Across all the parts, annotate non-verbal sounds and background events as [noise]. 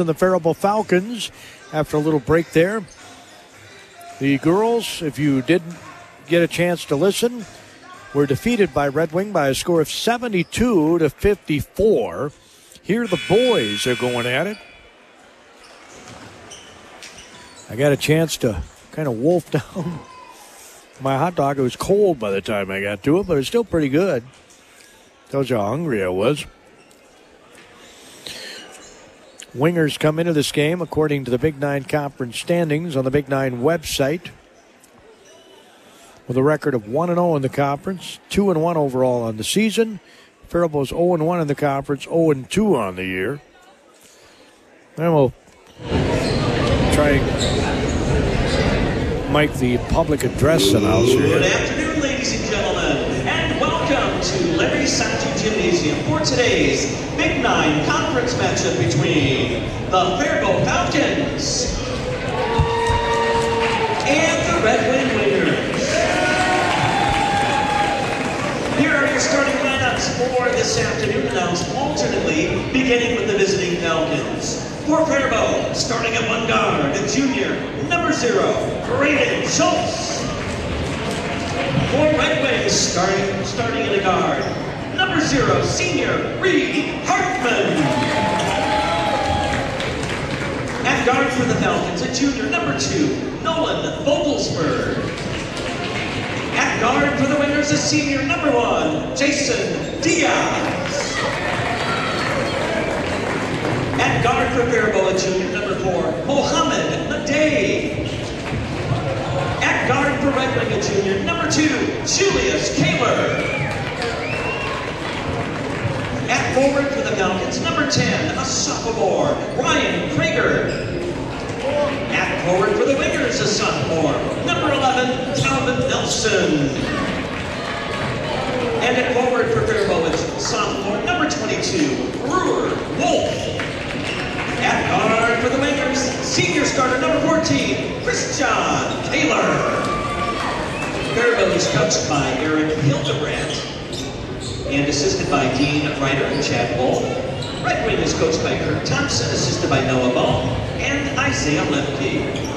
and the Faribault Falcons after a little break there. The girls, if you didn't get a chance to listen, were defeated by Red Wing by a score of 72 to 54. Here the boys are going at it. I got a chance to kind of wolf [laughs] down my hot dog. It was cold by the time I got to it, but it's still pretty good. Tells you how hungry I was. Wingers come into this game according to the Big Nine Conference standings on the Big Nine website with a record of 1 0 in the conference, 2 1 overall on the season. Faribault's 0 1 in the conference, 0 2 on the year. And we'll try and Mike, the public address announcer. Good afternoon, ladies and gentlemen, and welcome to Larry Santu Gymnasium for today's Big Nine Conference matchup between the Faribault Falcons and the Red Wing Wingers. Here are your starting lineups for this afternoon, announced alternately, beginning with the visiting Falcons. For Faribault, starting at one guard, a junior, number zero, Braden Schultz. For Red Wings, starting, starting in a guard, number zero, senior, Reed Hartman. At guard for the Falcons, a junior, number two, Nolan Vogelsberg. At guard for the Wingers, a senior, number one, Jason Diaz. At guard for Faribault, a junior, number four, Mohammed Madej. At guard for Red Wing, a junior, number two, Julius Kohler. Forward for the Falcons, number 10, a sophomore, Ryan Krager. At forward for the Wingers, a sophomore, number 11, Calvin Nelson. And at forward for Faribault, sophomore, number 22, Brewer Wolf. At guard for the Wingers, senior starter, number 14, Christian Taylor. Faribault is coached by Eric Hildebrandt and assisted by Dean Ryder and Chad Wolf. Red Wing is coached by Kirk Thompson, assisted by Noah Ball and Isaiah Lemke.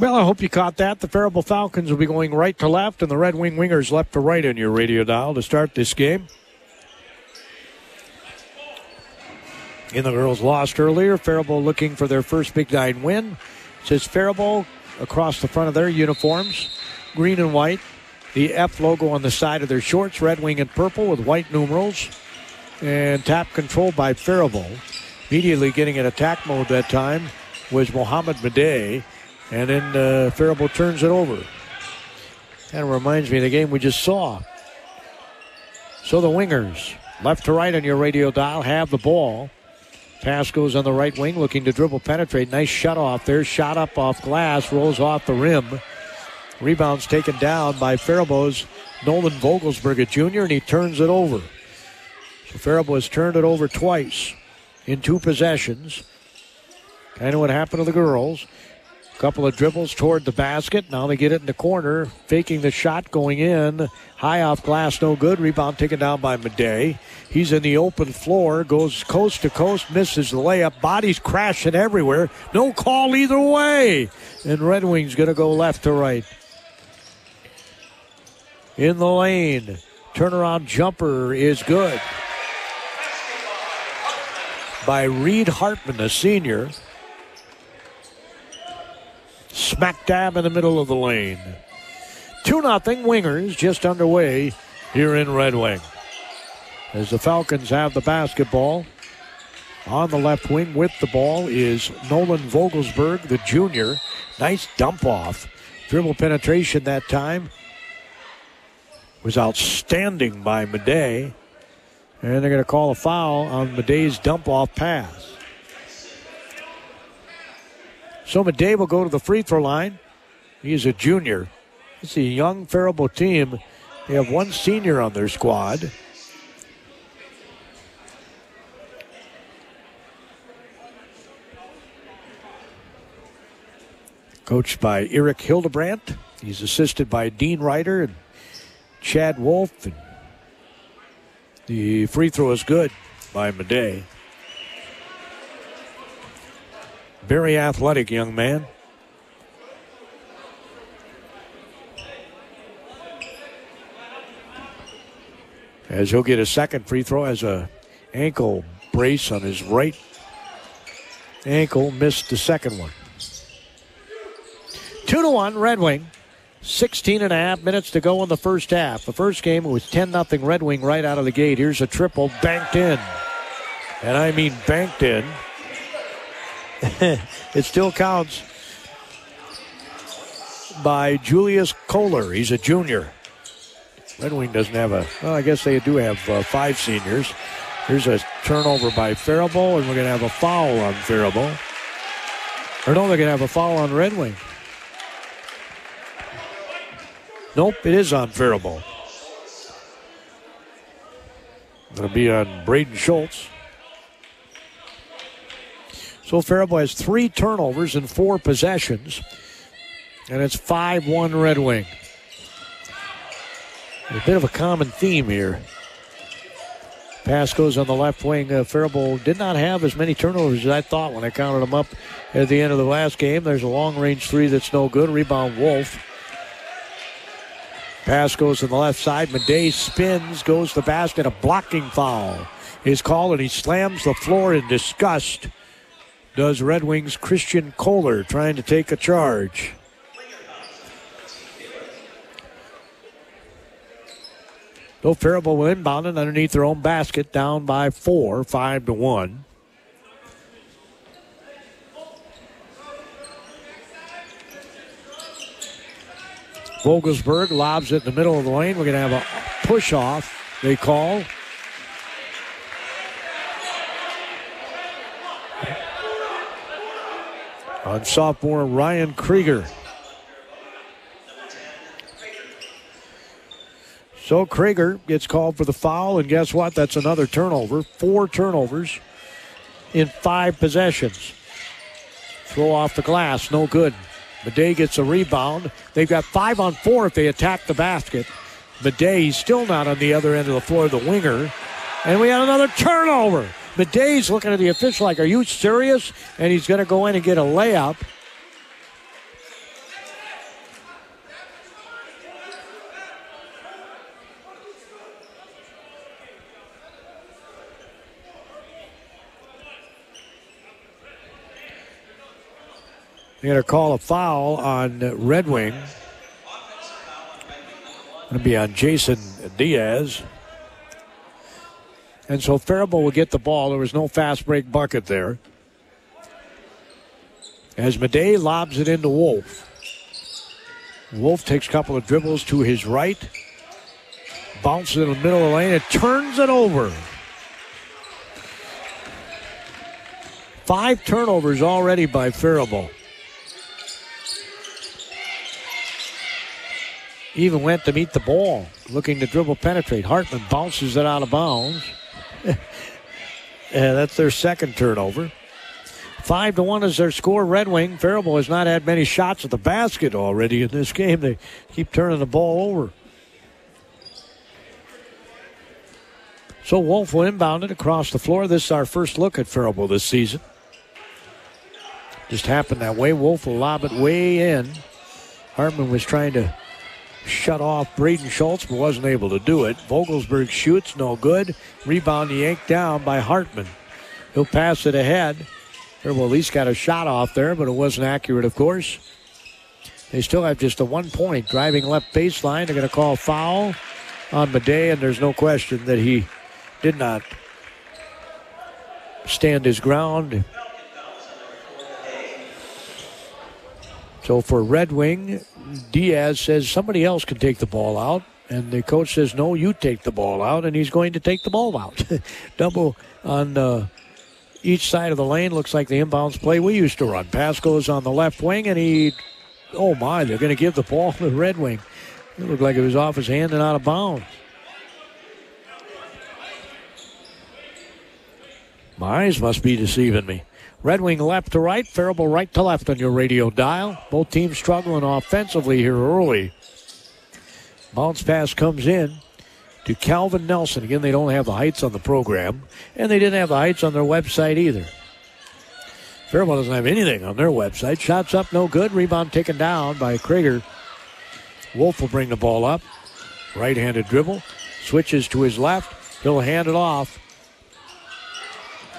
Well, I hope you caught that. The Faribault Falcons will be going right to left, and the Red Wing Wingers left to right on your radio dial to start this game. In the girls lost earlier. Faribault looking for their first Big Nine win. It says Faribault across the front of their uniforms, green and white. The F logo on the side of their shorts, red wing and purple with white numerals. And tap control by Faribault. Immediately getting in attack mode that time was Mohammed Madej. And then uh, Faribault turns it over. Kind of reminds me of the game we just saw. So the wingers, left to right on your radio dial, have the ball. Pass goes on the right wing, looking to dribble penetrate. Nice shut off there. Shot up off glass, rolls off the rim. Rebounds taken down by Faribault's Nolan Vogelsberg, a junior, and he turns it over. So Faribault has turned it over twice in two possessions. Kind of what happened to the girls. Couple of dribbles toward the basket. Now they get it in the corner, faking the shot going in. High off glass, no good. Rebound taken down by Madej. He's in the open floor, goes coast to coast, misses the layup. Bodies crashing everywhere. No call either way. And Red Wings going to go left to right. In the lane. Turnaround jumper is good. By Reed Hartman, a senior smack dab in the middle of the lane. 2 0 Wingers just underway here in Red Wing. As the Falcons have the basketball. On the left wing with the ball is Nolan Vogelsberg, the junior. Nice dump off. Dribble penetration that time was outstanding by Madej. And they're going to call a foul on Madej's dump off pass. So Madej will go to the free throw line. He's a junior. It's a young Faribault team. They have one senior on their squad. coached by Eric Hildebrandt. He's assisted by Dean Ryder and Chad Wolf. And the free throw is good by Madej. Very athletic young man. As he'll get a second free throw as a ankle brace on his right ankle, missed the second one. Two to one, Red Wing. 16 and a half minutes to go in the first half. The first game was 10 0 Red Wing right out of the gate. Here's a triple banked in. And I mean banked in. [laughs] it still counts by Julius Kohler. He's a junior. Red Wing doesn't have a, well, I guess they do have uh, five seniors. Here's a turnover by Faribault, and we're going to have a foul on Faribault. Or no, they're going to have a foul on Red Wing. Nope, it is on Faribault. It'll be on Braden Schultz. So Faribault has three turnovers and four possessions. And it's 5 1 Red Wing. A bit of a common theme here. Pass goes on the left wing. Uh, Faribault did not have as many turnovers as I thought when I counted them up at the end of the last game. There's a long range three that's no good. Rebound Wolf. Pass goes to the left side. Madej spins, goes to the basket. A blocking foul is called, and he slams the floor in disgust. Does Red Wings Christian Kohler trying to take a charge? Though Faribault will inbound it underneath their own basket, down by four, five to one. Vogelsberg lobs it in the middle of the lane. We're going to have a push off, they call. On sophomore Ryan Krieger. So Krieger gets called for the foul, and guess what? That's another turnover. Four turnovers in five possessions. Throw off the glass, no good. Madej gets a rebound. They've got five on four if they attack the basket. Madej still not on the other end of the floor, the winger. And we had another turnover. Madej's looking at the official like, Are you serious? And he's going to go in and get a layup. They're going to call a foul on Red Wing. Going to be on Jason Diaz. And so Faribault will get the ball. There was no fast break bucket there. As Madej lobs it into Wolf. Wolf takes a couple of dribbles to his right. Bounces in the middle of the lane and turns it over. Five turnovers already by Faribault. even went to meet the ball, looking to dribble penetrate. Hartman bounces it out of bounds. [laughs] yeah, that's their second turnover. Five to one is their score. Red Wing. Faribault has not had many shots at the basket already in this game. They keep turning the ball over. So Wolf will inbound it across the floor. This is our first look at Faribault this season. Just happened that way. Wolf will lob it way in. Hartman was trying to shut off Braden Schultz, but wasn't able to do it. Vogelsberg shoots, no good. Rebound yanked down by Hartman. He'll pass it ahead. Well, at least got a shot off there, but it wasn't accurate, of course. They still have just a one point driving left baseline. They're going to call foul on Madej, and there's no question that he did not stand his ground. So for Red Wing, Diaz says somebody else can take the ball out. And the coach says, no, you take the ball out. And he's going to take the ball out. [laughs] Double on uh, each side of the lane. Looks like the inbounds play we used to run. Pass goes on the left wing, and he, oh my, they're going to give the ball to the Red Wing. It looked like it was off his hand and out of bounds. My eyes must be deceiving me. Red Wing left to right, Faribault right to left on your radio dial. Both teams struggling offensively here early. Bounce pass comes in to Calvin Nelson. Again, they don't have the heights on the program, and they didn't have the heights on their website either. Faribault doesn't have anything on their website. Shots up, no good. Rebound taken down by Krieger. Wolf will bring the ball up. Right handed dribble. Switches to his left. He'll hand it off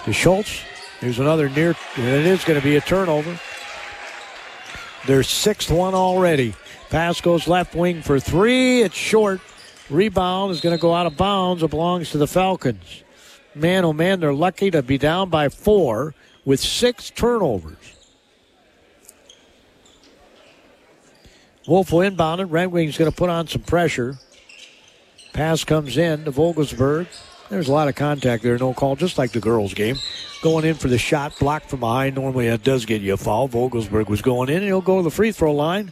to Schultz. There's another near, and it is going to be a turnover. Their sixth one already. Pass goes left wing for three. It's short. Rebound is going to go out of bounds. It belongs to the Falcons. Man, oh man, they're lucky to be down by four with six turnovers. Wolf will inbound it. Red Wings going to put on some pressure. Pass comes in to Vogelsberg. There's a lot of contact there, no call, just like the girls' game. Going in for the shot, blocked from behind. Normally that does get you a foul. Vogelsberg was going in, and he'll go to the free throw line.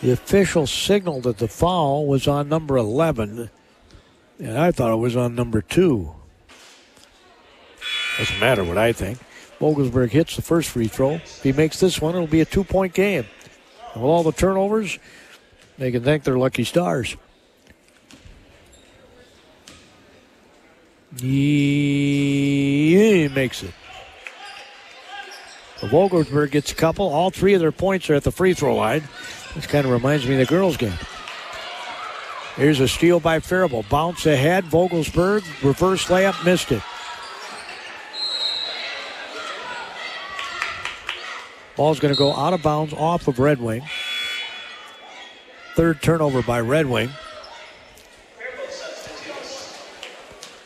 The official signaled that the foul was on number 11, and I thought it was on number two. Doesn't matter what I think. Vogelsberg hits the first free throw. If he makes this one, it'll be a two point game. And with all the turnovers, they can thank their lucky stars. He makes it. Vogelsberg gets a couple. All three of their points are at the free throw line. This kind of reminds me of the girls' game. Here's a steal by Faribault. Bounce ahead. Vogelsberg, reverse layup, missed it. Ball's going to go out of bounds off of Red Wing. Third turnover by Red Wing.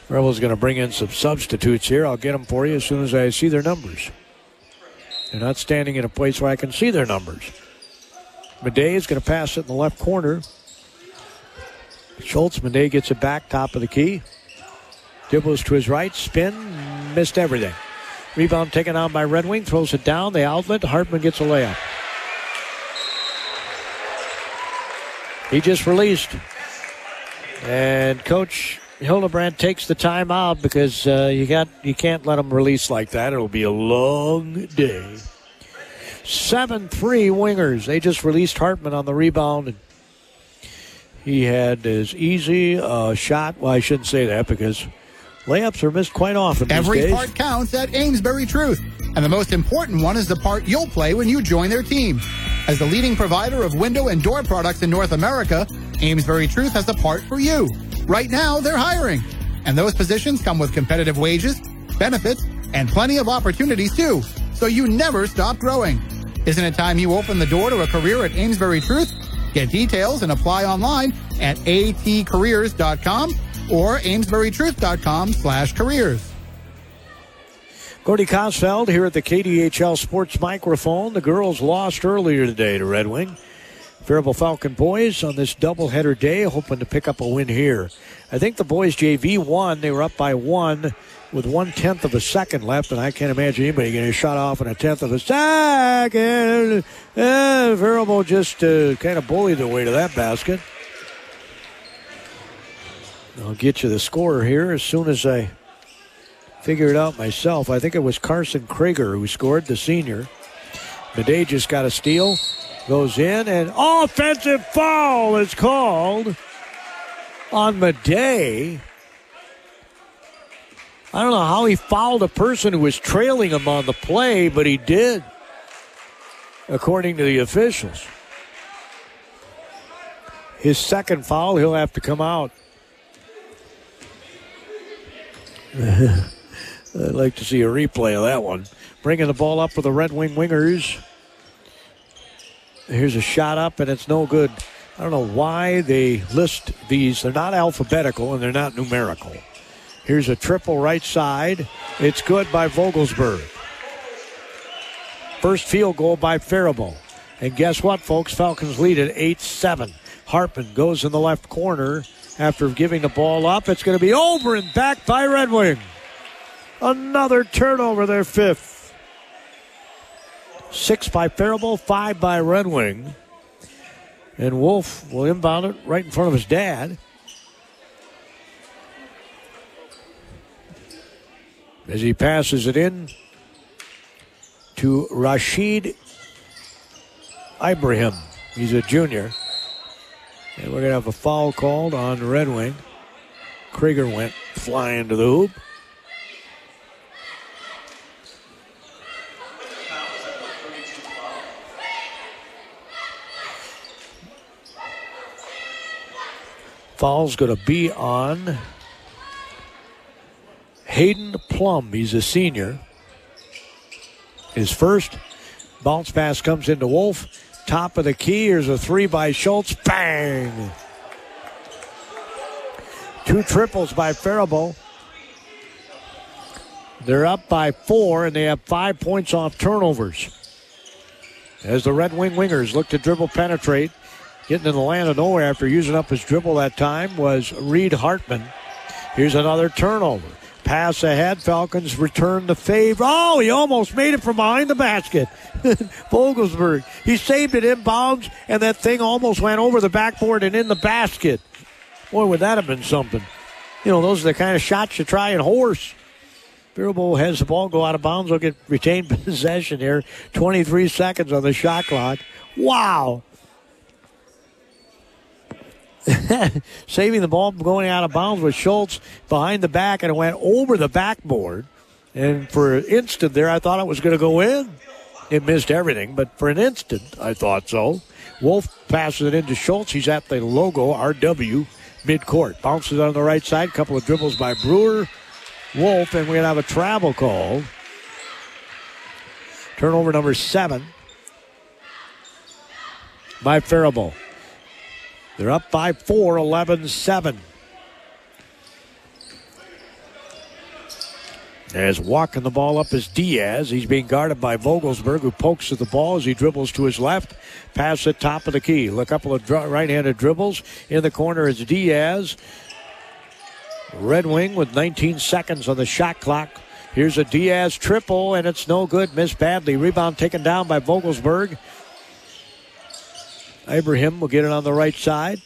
Rebels going to bring in some substitutes here. I'll get them for you as soon as I see their numbers. They're not standing in a place where I can see their numbers. Madej is going to pass it in the left corner. Schultz, Madej gets it back, top of the key. Dibbles to his right, spin, missed everything. Rebound taken on by Red Wing, throws it down, the outlet. Hartman gets a layup. He just released. And Coach Hildebrandt takes the time out because uh, you got you can't let him release like that. It'll be a long day. 7 3 wingers. They just released Hartman on the rebound. And he had as easy a shot. Well, I shouldn't say that because layups are missed quite often. Every part counts at Amesbury Truth. And the most important one is the part you'll play when you join their team. As the leading provider of window and door products in North America, Amesbury Truth has a part for you. Right now, they're hiring. And those positions come with competitive wages, benefits, and plenty of opportunities too. So you never stop growing. Isn't it time you open the door to a career at Amesbury Truth? Get details and apply online at atcareers.com or amesburytruth.com slash careers. Gordy Kosfeld here at the KDHL Sports Microphone. The girls lost earlier today to Red Wing. Faribault Falcon boys on this doubleheader day, hoping to pick up a win here. I think the boys JV won. They were up by one with one tenth of a second left, and I can't imagine anybody getting shot off in a tenth of a second. And Faribault just uh, kind of bullied their way to that basket. I'll get you the score here as soon as I figure it out myself. I think it was Carson Krieger who scored, the senior. Madej just got a steal, goes in, and offensive foul is called on Madej. I don't know how he fouled a person who was trailing him on the play, but he did, according to the officials. His second foul, he'll have to come out. [laughs] I'd like to see a replay of that one. Bringing the ball up for the Red Wing Wingers. Here's a shot up, and it's no good. I don't know why they list these. They're not alphabetical and they're not numerical. Here's a triple right side. It's good by Vogelsberg. First field goal by Faribault. And guess what, folks? Falcons lead at 8 7. Hartman goes in the left corner after giving the ball up. It's going to be over and back by Red Wing. Another turnover, their fifth. Six by Faribault, five by Red Wing. And Wolf will inbound it right in front of his dad. As he passes it in to Rashid Ibrahim. He's a junior. And we're going to have a foul called on Red Wing. Krieger went flying to the hoop. Foul's going to be on Hayden Plum. He's a senior. His first bounce pass comes into Wolf. Top of the key. Here's a three by Schultz. Bang! Two triples by Faribault. They're up by four, and they have five points off turnovers. As the Red Wing wingers look to dribble penetrate, getting in the land of nowhere after using up his dribble that time was Reed Hartman. Here's another turnover. Pass ahead. Falcons return the favor. Oh, he almost made it from behind the basket. [laughs] Vogelsberg. He saved it inbounds, and that thing almost went over the backboard and in the basket. Boy, would that have been something. You know, those are the kind of shots you try and horse. Faribault has the ball go out of bounds. They'll get retained [laughs] possession here. 23 seconds on the shot clock. Wow. [laughs] saving the ball going out of bounds with Schultz behind the back, and it went over the backboard. And for an instant there, I thought it was going to go in. It missed everything, but for an instant, I thought so. Wolf passes it into Schultz. He's at the logo RW midcourt. Bounces on the right side. Couple of dribbles by Brewer. Wolf, and we're going to have a travel call. Turnover number seven by Faribault. They're up by four, 11 7. As walking the ball up is Diaz. He's being guarded by Vogelsberg, who pokes at the ball as he dribbles to his left. Pass at top of the key. A couple of right handed dribbles. In the corner is Diaz. Red Wing with 19 seconds on the shot clock. Here's a Diaz triple, and it's no good. Missed badly. Rebound taken down by Vogelsberg. Ibrahim will get it on the right side.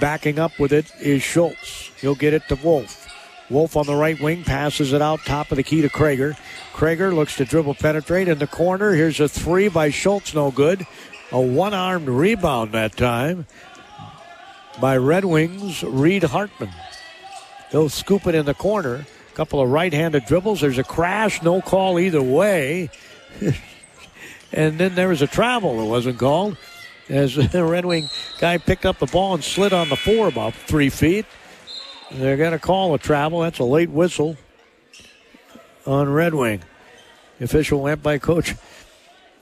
Backing up with it is Schultz. He'll get it to Wolf. Wolf on the right wing passes it out top of the key to Krager. Krager looks to dribble penetrate in the corner. Here's a three by Schultz, no good. A one armed rebound that time by Red Wings, Reed Hartman. He'll scoop it in the corner. A couple of right handed dribbles. There's a crash, no call either way. [laughs] And then there was a travel that wasn't called as [laughs] the Red Wing guy picked up the ball and slid on the floor about three feet. They're going to call a travel. That's a late whistle on Red Wing. The official went by Coach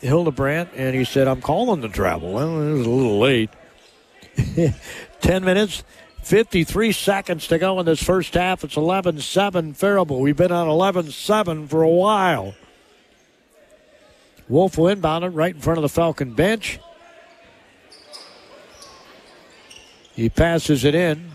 Hildebrandt and he said, I'm calling the travel. Well, it was a little late. [laughs] 10 minutes, 53 seconds to go in this first half. It's 11 7 Faribault. We've been on 11 7 for a while. Wolf will inbound it right in front of the Falcon bench. He passes it in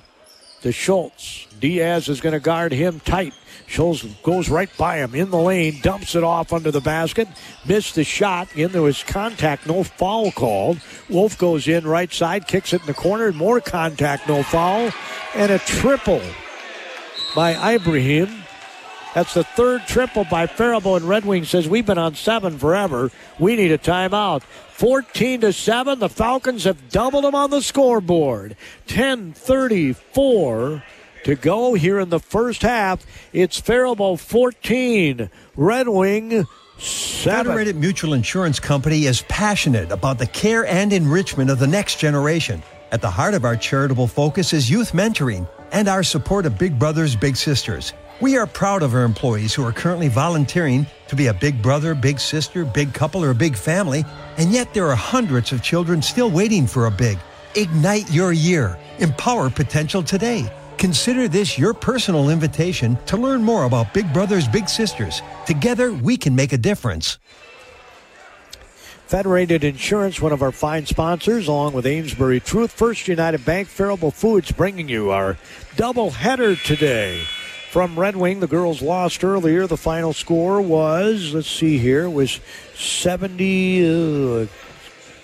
to Schultz. Diaz is going to guard him tight. Schultz goes right by him in the lane, dumps it off under the basket, missed the shot. In there was contact, no foul called. Wolf goes in right side, kicks it in the corner, more contact, no foul, and a triple by Ibrahim. That's the third triple by Faribault, and Red Wing says we've been on seven forever. We need a timeout. 14 to 7. The Falcons have doubled them on the scoreboard. 10:34 to go here in the first half. It's Faribault 14, Red Wing 7. Federated Mutual Insurance Company is passionate about the care and enrichment of the next generation. At the heart of our charitable focus is youth mentoring and our support of Big Brothers Big Sisters. We are proud of our employees who are currently volunteering to be a big brother, big sister, big couple, or a big family, and yet there are hundreds of children still waiting for a big. Ignite your year. Empower potential today. Consider this your personal invitation to learn more about Big Brothers Big Sisters. Together, we can make a difference. Federated Insurance, one of our fine sponsors, along with Amesbury Truth, First United Bank, Faribault Foods, bringing you our double header today from Red Wing. The girls lost earlier. The final score was, let's see here, was 70, uh,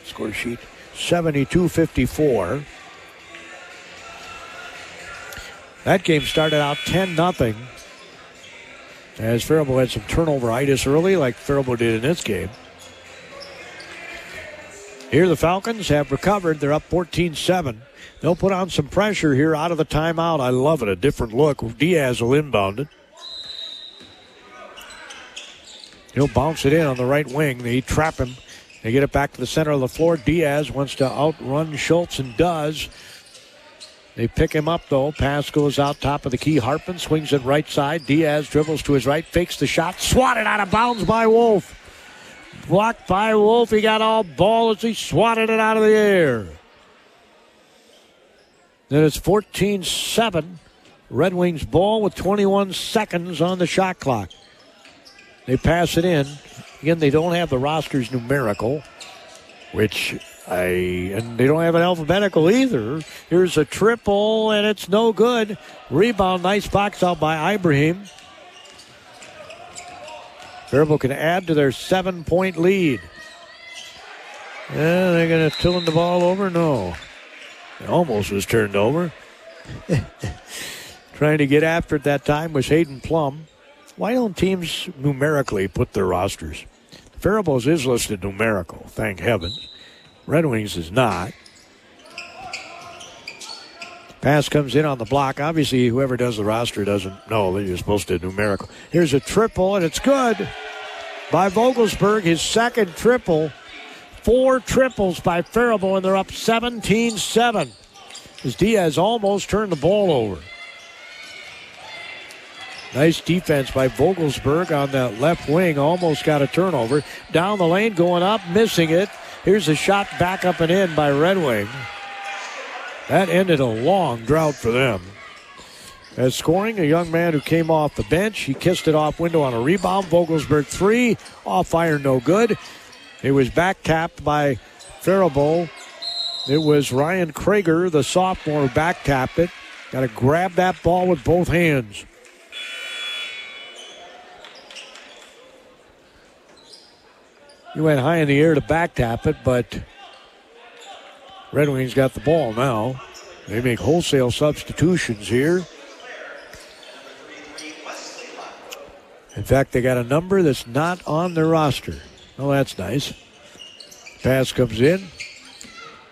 score sheet, 72 54. That game started out 10 0 as Faribault had some turnover itis early, like Faribault did in this game. Here the Falcons have recovered. They're up 14 7. They'll put on some pressure here out of the timeout. I love it. A different look. Diaz will inbound it. He'll bounce it in on the right wing. They trap him. They get it back to the center of the floor. Diaz wants to outrun Schultz and does. They pick him up though. Pass goes out top of the key. Hartman swings it right side. Diaz dribbles to his right, fakes the shot, swatted out of bounds by Wolf. Blocked by Wolf. He got all ball as he swatted it out of the air. Then it's 14 7. Red Wings ball with 21 seconds on the shot clock. They pass it in. Again, they don't have the rosters numerical, which I and they don't have an alphabetical either. Here's a triple and it's no good. Rebound, nice box out by Ibrahim. Faribault can add to their seven-point lead. Yeah, they're going to turn the ball over. No, it almost was turned over. [laughs] Trying to get after it that time was Hayden Plum. Why don't teams numerically put their rosters? Faribault's is listed numerical, thank heavens. Red Wings is not. Pass comes in on the block. Obviously, whoever does the roster doesn't know that you're supposed to numerical. Here's a triple, and it's good by Vogelsberg, his second triple. Four triples by Faribault, and they're up 17 7 as Diaz almost turned the ball over. Nice defense by Vogelsberg on that left wing. Almost got a turnover. Down the lane, going up, missing it. Here's a shot back up and in by Red Wing. That ended a long drought for them. As scoring, a young man who came off the bench. He kissed it off window on a rebound. Vogelsberg three, off iron, no good. It was back tapped by Faribault. It was Ryan Krager, the sophomore, back tapped it. Got to grab that ball with both hands. He went high in the air to back tap it, but Red Wings got the ball now. They make wholesale substitutions here. In fact, they got a number that's not on their roster. Oh, that's nice. Pass comes in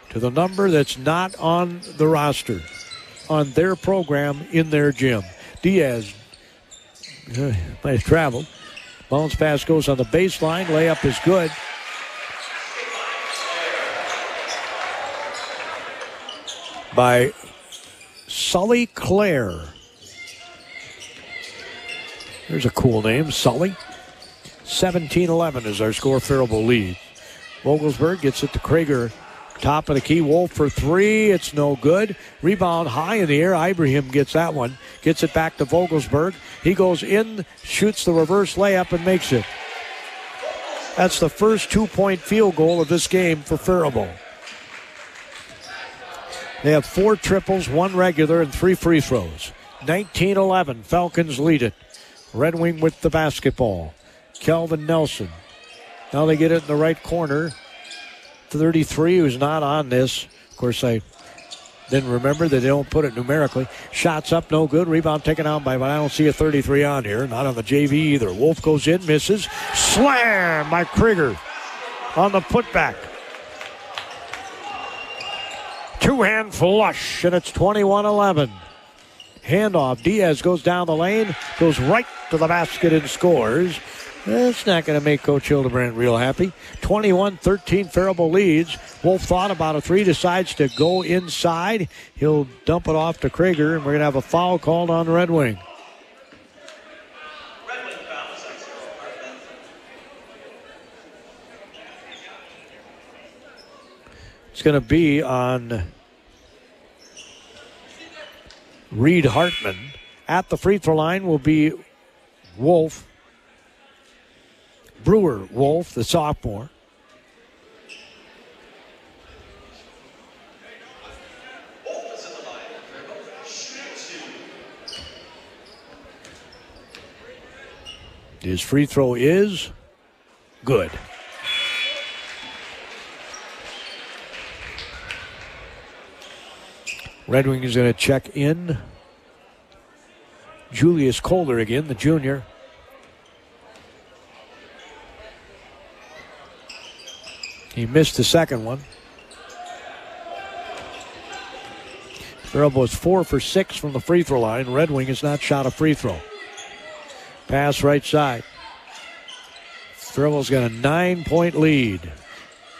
to the number that's not on the roster, on their program in their gym. Diaz, uh, nice travel. Bounce pass goes on the baseline. Layup is good. By Sully Clare. There's a cool name, Sully. 17 11 is our score. Faribault lead. Vogelsberg gets it to Krager. Top of the key. Wolf for three. It's no good. Rebound high in the air. Ibrahim gets that one. Gets it back to Vogelsberg. He goes in, shoots the reverse layup, and makes it. That's the first two point field goal of this game for Faribault. They have four triples, one regular, and three free throws. 19 11. Falcons lead it. Red Wing with the basketball. Kelvin Nelson. Now they get it in the right corner. 33, who's not on this. Of course, I didn't remember that they don't put it numerically. Shots up, no good. Rebound taken out by, but I don't see a 33 on here. Not on the JV either. Wolf goes in, misses. Slam by Krieger on the putback. Two hand flush, and it's 21 11. Handoff. Diaz goes down the lane, goes right to the basket and scores. That's not going to make Coach Hildebrandt real happy. 21 13 Faribault leads. Wolf thought about a three, decides to go inside. He'll dump it off to Krieger, and we're going to have a foul called on Red Wing. It's going to be on Reed Hartman. At the free throw line will be Wolf. Brewer Wolf, the sophomore. His free throw is good. Red Wing is going to check in. Julius Kohler again, the junior. He missed the second one. Faribault is four for six from the free throw line. Red Wing has not shot a free throw. Pass right side. Faribault's got a nine point lead.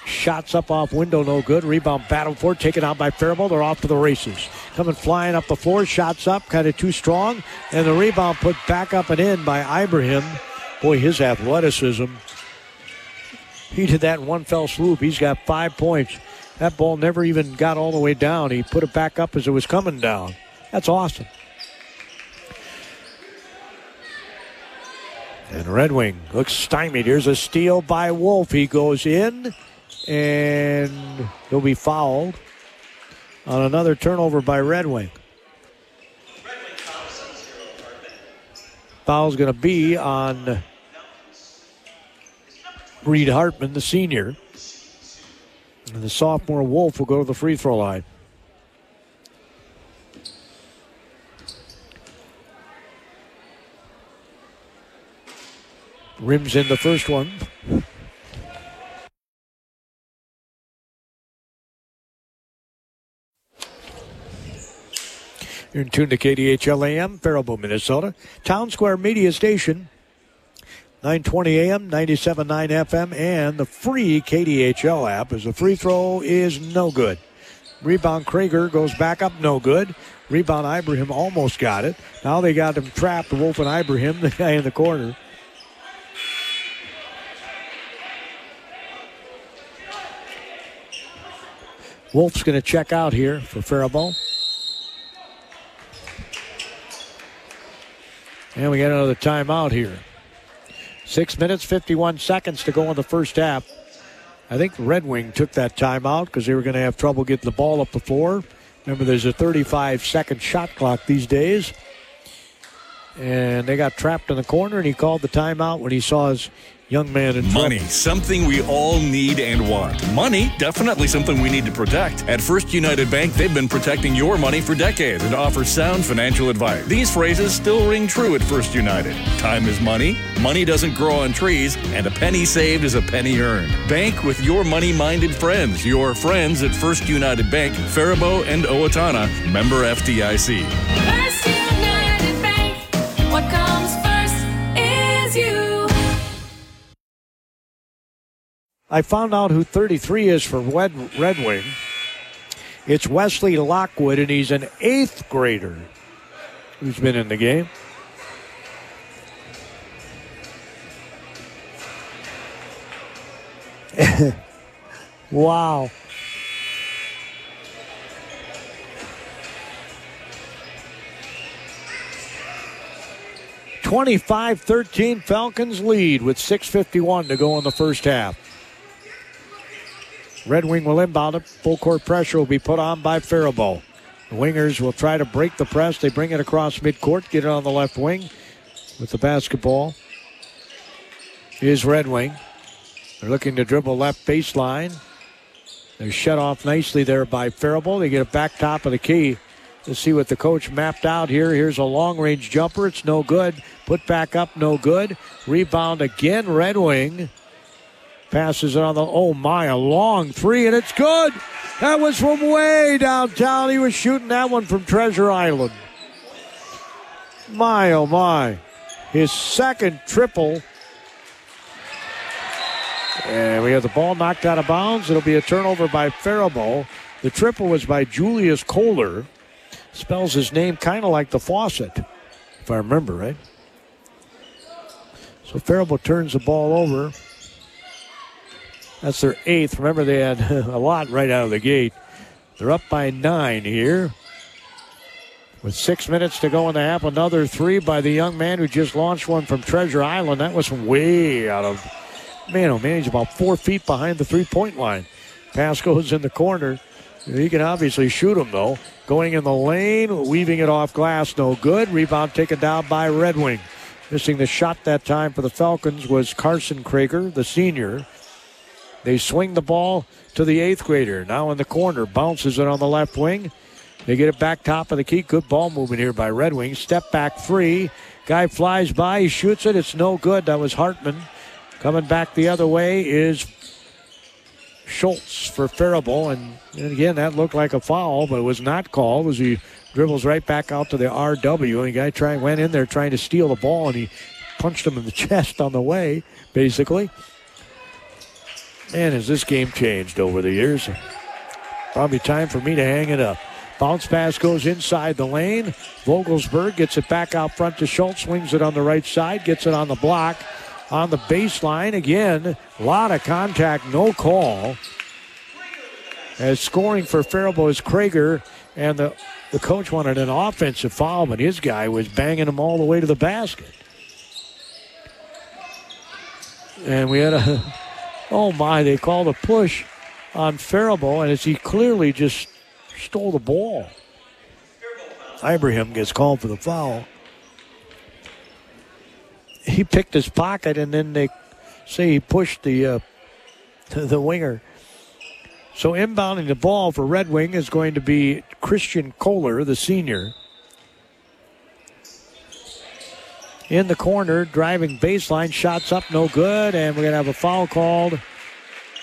Shots up off window, no good. Rebound battle for, taken out by Faribault. They're off to the races. Coming flying up the floor, shots up, kind of too strong. And the rebound put back up and in by Ibrahim. Boy, his athleticism. He did that in one fell swoop. He's got five points. That ball never even got all the way down. He put it back up as it was coming down. That's awesome. And Red Wing looks stymied. Here's a steal by Wolf. He goes in and he'll be fouled on another turnover by Red Wing. Foul's going to be on Reed Hartman, the senior. And the sophomore Wolf will go to the free throw line. Rims in the first one. You're in tune to KDHL AM, Faribault, Minnesota. Town Square Media Station, 920 AM, 97.9 FM, and the free KDHL app as the free throw is no good. Rebound Krager goes back up, no good. Rebound Ibrahim almost got it. Now they got him trapped, Wolf and Ibrahim, [laughs] the guy in the corner. Wolf's going to check out here for Faribault. And we got another timeout here. Six minutes, 51 seconds to go in the first half. I think Red Wing took that timeout because they were going to have trouble getting the ball up the floor. Remember, there's a 35 second shot clock these days. And they got trapped in the corner, and he called the timeout when he saw his young man in Money, trouble. something we all need and want. Money, definitely something we need to protect. At First United Bank, they've been protecting your money for decades and offer sound financial advice. These phrases still ring true at First United. Time is money, money doesn't grow on trees, and a penny saved is a penny earned. Bank with your money-minded friends. Your friends at First United Bank, Faribault and Owatonna, member FDIC. First United Bank, what I found out who 33 is for Red, Red Wing. It's Wesley Lockwood, and he's an eighth grader who's been in the game. [laughs] wow. Twenty-five thirteen Falcons lead with 6.51 to go in the first half. Red Wing will inbound it. Full court pressure will be put on by Faribault. The Wingers will try to break the press. They bring it across midcourt, get it on the left wing with the basketball. Is Red Wing. They're looking to dribble left baseline. They're shut off nicely there by Faribault. They get it back top of the key. Let's see what the coach mapped out here. Here's a long range jumper. It's no good. Put back up, no good. Rebound again, Red Wing. Passes it on the, oh my, a long three, and it's good. That was from way downtown. He was shooting that one from Treasure Island. My, oh my. His second triple. And we have the ball knocked out of bounds. It'll be a turnover by Faribault. The triple was by Julius Kohler. Spells his name kind of like the faucet, if I remember right. So Faribault turns the ball over. That's their eighth. Remember, they had [laughs] a lot right out of the gate. They're up by nine here. With six minutes to go in the half, another three by the young man who just launched one from Treasure Island. That was way out of, man, oh man, he's about four feet behind the three point line. Pass goes in the corner. He can obviously shoot him, though. Going in the lane, weaving it off glass, no good. Rebound taken down by Red Wing. Missing the shot that time for the Falcons was Carson Krager, the senior. They swing the ball to the eighth grader. Now in the corner. Bounces it on the left wing. They get it back top of the key. Good ball movement here by Red Wings. Step back three. Guy flies by. He shoots it. It's no good. That was Hartman. Coming back the other way is Schultz for Faribault. And, and again, that looked like a foul, but it was not called as he dribbles right back out to the RW. And the guy try, went in there trying to steal the ball, and he punched him in the [laughs] chest on the way, basically. And has this game changed over the years? Probably time for me to hang it up. Bounce pass goes inside the lane. Vogelsberg gets it back out front to Schultz, swings it on the right side, gets it on the block. On the baseline again, a lot of contact, no call. As scoring for Faribault is Krager, and the, the coach wanted an offensive foul, but his guy was banging him all the way to the basket. And we had a, [laughs] oh my, they called a push on Faribault, and as he clearly just stole the ball. Ibrahim gets called for the foul. He picked his pocket, and then they say he pushed the uh, [laughs] the winger. So inbounding the ball for Red Wing is going to be Christian Kohler, the senior. In the corner, driving baseline, shots up, no good, and we're going to have a foul called.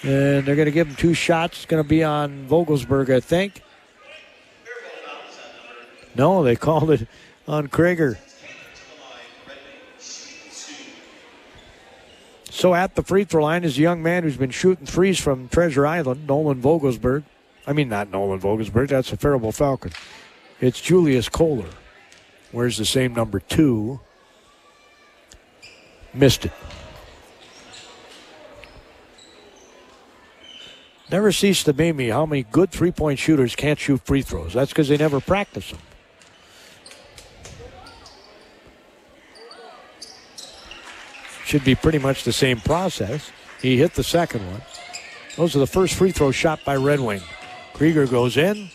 And they're going to give him two shots. It's going to be on Vogelsberg, I think. No, they called it on Krager. So at the free throw line is a young man who's been shooting threes from Treasure Island, Nolan Vogelsberg. I mean, not Nolan Vogelsberg, that's a Faribault Falcon. It's Julius Kohler. Wears the same number two. Missed it. Never cease to amaze me how many good three point shooters can't shoot free throws. That's because they never practice them. Should be pretty much the same process. He hit the second one. Those are the first free throw shot by Red Wing. Krieger goes in.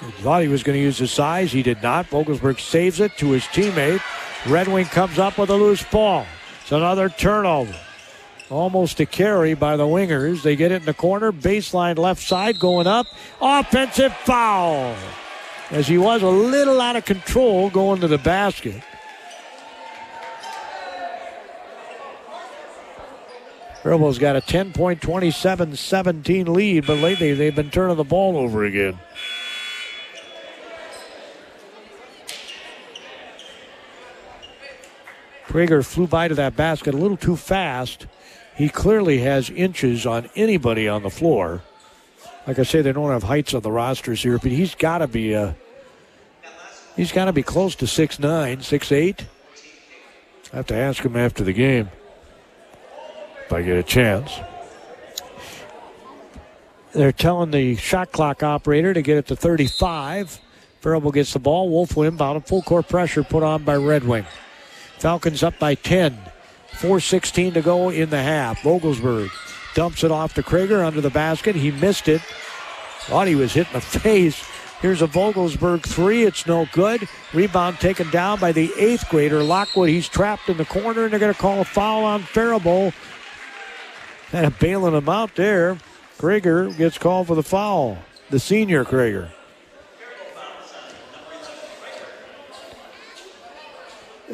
He thought he was going to use his size. He did not. Vogelsberg saves it to his teammate. Red Wing comes up with a loose ball. It's another turnover. Almost a carry by the wingers. They get it in the corner. Baseline left side going up. Offensive foul. As he was a little out of control going to the basket. Faribault's got a 10 point 27 17 lead, but lately they've been turning the ball over again. Krager flew by to that basket a little too fast. He clearly has inches on anybody on the floor. Like I say, they don't have heights on the rosters here, but he's got to be uh, he's got to be close to six nine, six eight. I have to ask him after the game if I get a chance. They're telling the shot clock operator to get it to 35. Faribault gets the ball. Wolf will inbound. Full court pressure put on by Red Wing. Falcons up by 10. 4.16 to go in the half. Vogelsberg dumps it off to Krager under the basket. He missed it. Thought he was hit in the [laughs] face. Here's a Vogelsberg three. It's no good. Rebound taken down by the eighth grader, Lockwood. He's trapped in the corner, and they're going to call a foul on Faribault. Kind of bailing him out there. Krager gets called for the foul. The senior Krager.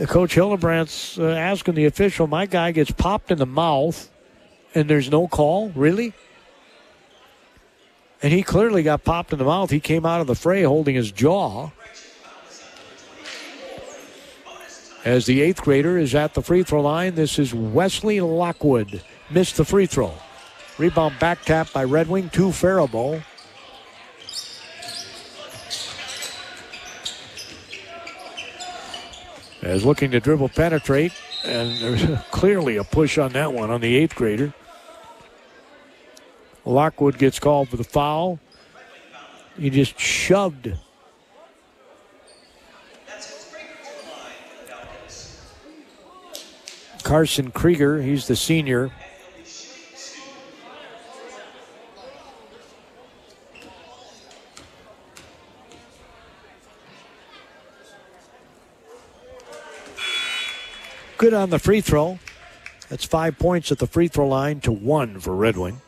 Coach Hildebrandt's uh, asking the official, my guy gets popped in the mouth and there's no call? Really? And he clearly got popped in the mouth. He came out of the fray holding his jaw. As the eighth grader is at the free throw line, this is Wesley Lockwood. Missed the free throw. Rebound back tap by Red Wing to Faribault. As looking to dribble penetrate, and there's clearly a push on that one on the eighth grader. Lockwood gets called for the foul. He just shoved. Carson Krieger, he's the senior. Good on the free throw. That's five points at the free throw line to one for Red Wing.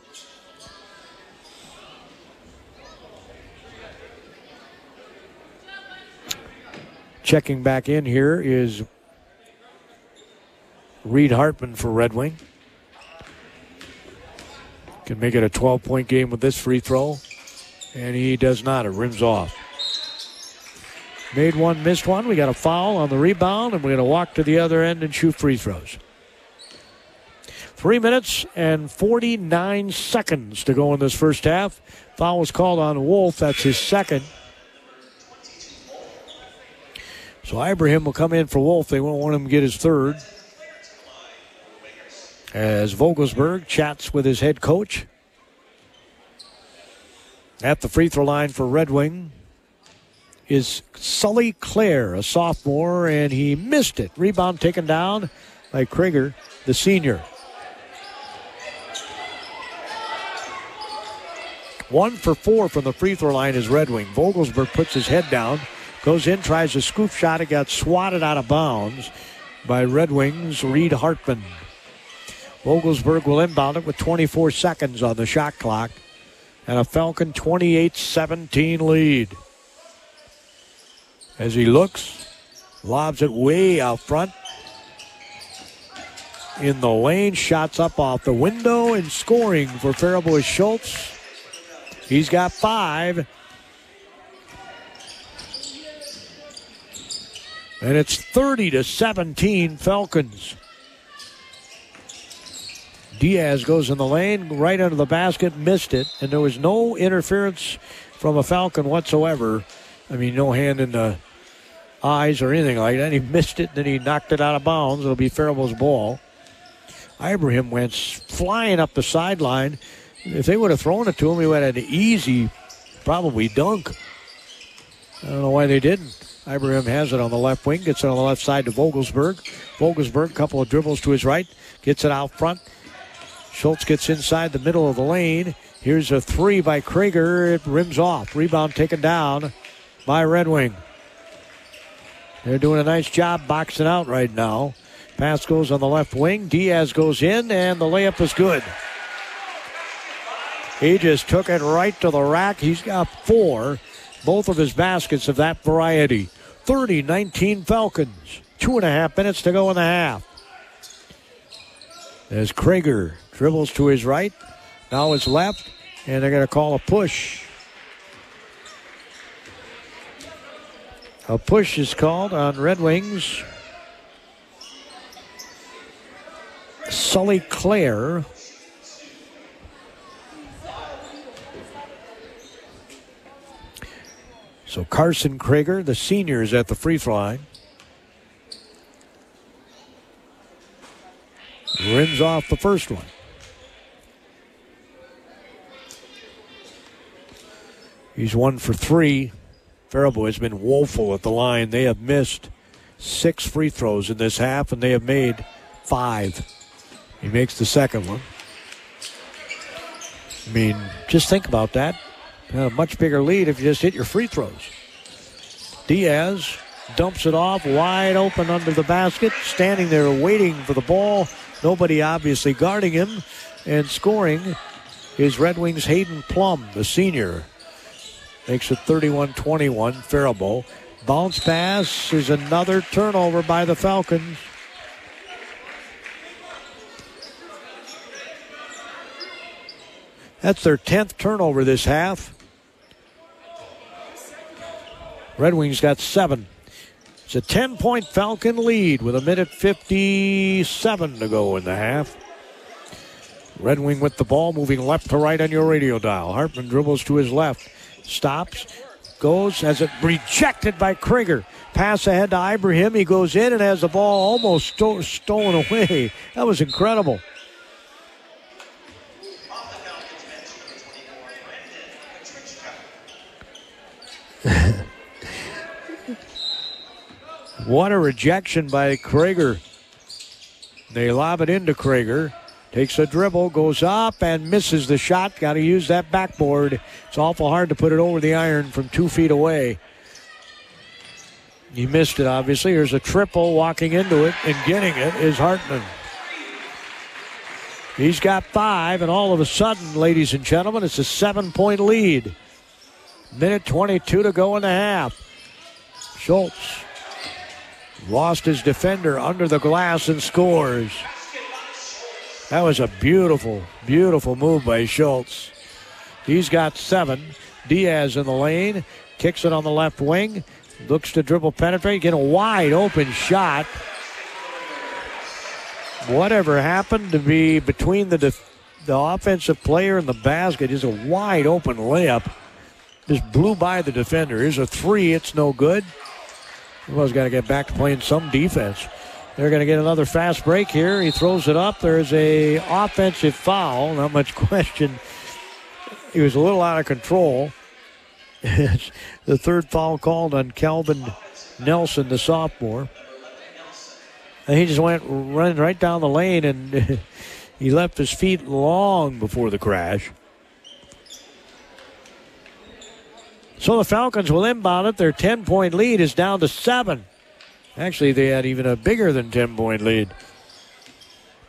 Checking back in here is Reed Hartman for Red Wing. Can make it a 12 point game with this free throw. And he does not. It rims off. Made one, missed one. We got a foul on the rebound, and we're going to walk to the other end and shoot free throws. Three minutes and 49 seconds to go in this first half. Foul was called on Wolf. That's his second. So Ibrahim will come in for Wolf. They won't want him to get his third. As Vogelsberg chats with his head coach. At the free throw line for Red Wing is Sully Clare, a sophomore, and he missed it. Rebound taken down by Krieger, the senior. One for four from the free throw line is Red Wing. Vogelsberg puts his head down, goes in, tries a scoop shot. It got swatted out of bounds by Red Wings' Reed Hartman. Vogelsberg will inbound it with 24 seconds on the shot clock and a Falcon 28 17 lead. As he looks, lobs it way out front. In the lane, shots up off the window and scoring for Faribault Schultz. He's got five. And it's 30 to 17 Falcons. Diaz goes in the lane, right under the basket, missed it, and there was no interference from a Falcon whatsoever. I mean, no hand in the eyes or anything like that. He missed it, and then he knocked it out of bounds. It'll be Faribault's ball. Ibrahim went flying up the sideline. If they would have thrown it to him, he would have had an easy, probably dunk. I don't know why they didn't. Ibrahim has it on the left wing, gets it on the left side to Vogelsberg. Vogelsberg, a couple of dribbles to his right, gets it out front. Schultz gets inside the middle of the lane. Here's a three by Krieger. It rims off. Rebound taken down by Red Wing. They're doing a nice job boxing out right now. Pass goes on the left wing. Diaz goes in, and the layup is good. He just took it right to the rack. He's got four. Both of his baskets of that variety. 30 19 Falcons. Two and a half minutes to go in the half. As Krager dribbles to his right, now his left, and they're going to call a push. A push is called on Red Wings. Sully Clare. So Carson Krager, the senior, is at the free throw line. Rims off the first one. He's one for three. Faribault has been woeful at the line. They have missed six free throws in this half, and they have made five. He makes the second one. I mean, just think about that. A much bigger lead if you just hit your free throws. Diaz dumps it off wide open under the basket, standing there waiting for the ball. Nobody obviously guarding him. And scoring is Red Wings Hayden Plum, the senior. Makes it 31 21. Faribault. Bounce pass is another turnover by the Falcons. That's their 10th turnover this half. Red Wings got seven. It's a 10 point Falcon lead with a minute 57 to go in the half. Red Wing with the ball, moving left to right on your radio dial. Hartman dribbles to his left, stops, goes, has it rejected by Krieger. Pass ahead to Ibrahim. He goes in and has the ball almost sto- stolen away. That was incredible. [laughs] What a rejection by Krager. They lob it into Krager. Takes a dribble, goes up and misses the shot. Got to use that backboard. It's awful hard to put it over the iron from two feet away. He missed it, obviously. There's a triple walking into it and getting it is Hartman. He's got five, and all of a sudden, ladies and gentlemen, it's a seven point lead. Minute 22 to go in the half. Schultz lost his defender under the glass and scores. That was a beautiful, beautiful move by Schultz. He's got seven. Diaz in the lane, kicks it on the left wing, looks to dribble penetrate, get a wide open shot. Whatever happened to be between the def- the offensive player and the basket is a wide open layup. Just blew by the defender. Here's a three. It's no good. Well, has got to get back to playing some defense. They're going to get another fast break here. He throws it up. There's a offensive foul. Not much [laughs] question. He was a little out of control. It's the third foul called on Calvin Nelson, the sophomore. And he just went running right down the lane and [laughs] he left his feet long before the crash. So the Falcons will inbound it. Their 10 point lead is down to seven. Actually, they had even a bigger than 10 point lead.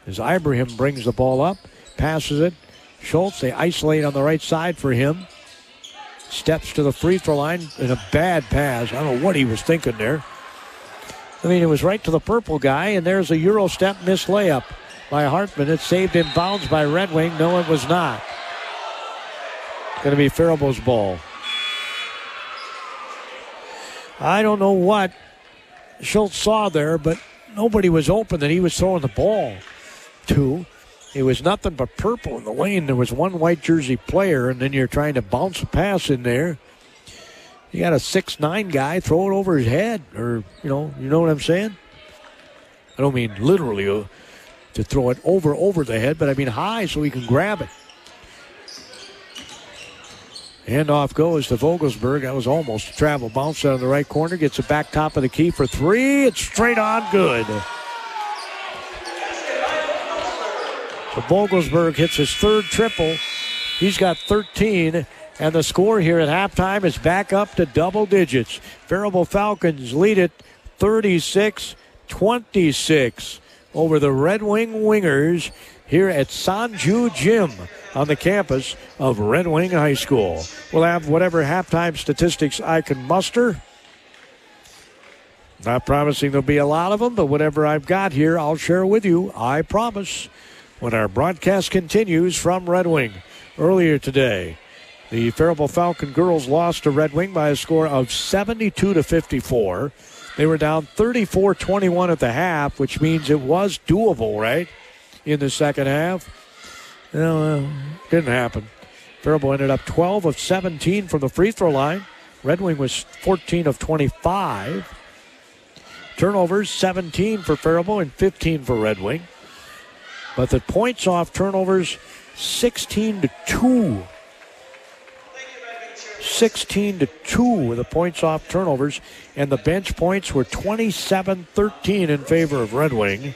As Ibrahim brings the ball up, passes it. Schultz, they isolate on the right side for him. Steps to the free throw line in a bad pass. I don't know what he was thinking there. I mean, it was right to the purple guy, and there's a Euro step miss layup by Hartman. It's saved in bounds by Red Wing. No, it was not. Going to be Faribault's ball. I don't know what Schultz saw there, but nobody was open that he was throwing the ball to. It was nothing but purple in the lane. There was one white jersey player, and then you're trying to bounce a pass in there. You got a six nine guy throw it over his head, or you know, you know what I'm saying. I don't mean literally uh, to throw it over over the head, but I mean high so he can grab it. Handoff goes to Vogelsberg. That was almost a travel bounce out of the right corner. Gets it back top of the key for three. It's straight on good. So Vogelsberg hits his third triple. He's got 13. And the score here at halftime is back up to double digits. Faribault Falcons lead it 36 26 over the Red Wing Wingers here at Sanju Gym on the campus of Red Wing High School. We'll have whatever halftime statistics I can muster. Not promising there'll be a lot of them, but whatever I've got here, I'll share with you. I promise. When our broadcast continues from Red Wing. Earlier today, the Faribault Falcon girls lost to Red Wing by a score of 72 to 54. They were down 34 21 at the half, which means it was doable, right? In the second half. No, uh, didn't happen. Faribault ended up 12 of 17 from the free throw line. Red Wing was 14 of 25. Turnovers 17 for Faribault and 15 for Red Wing. But the points off turnovers 16 to 2. 16 to 2 with the points off turnovers, and the bench points were 27 13 in favor of Red Wing.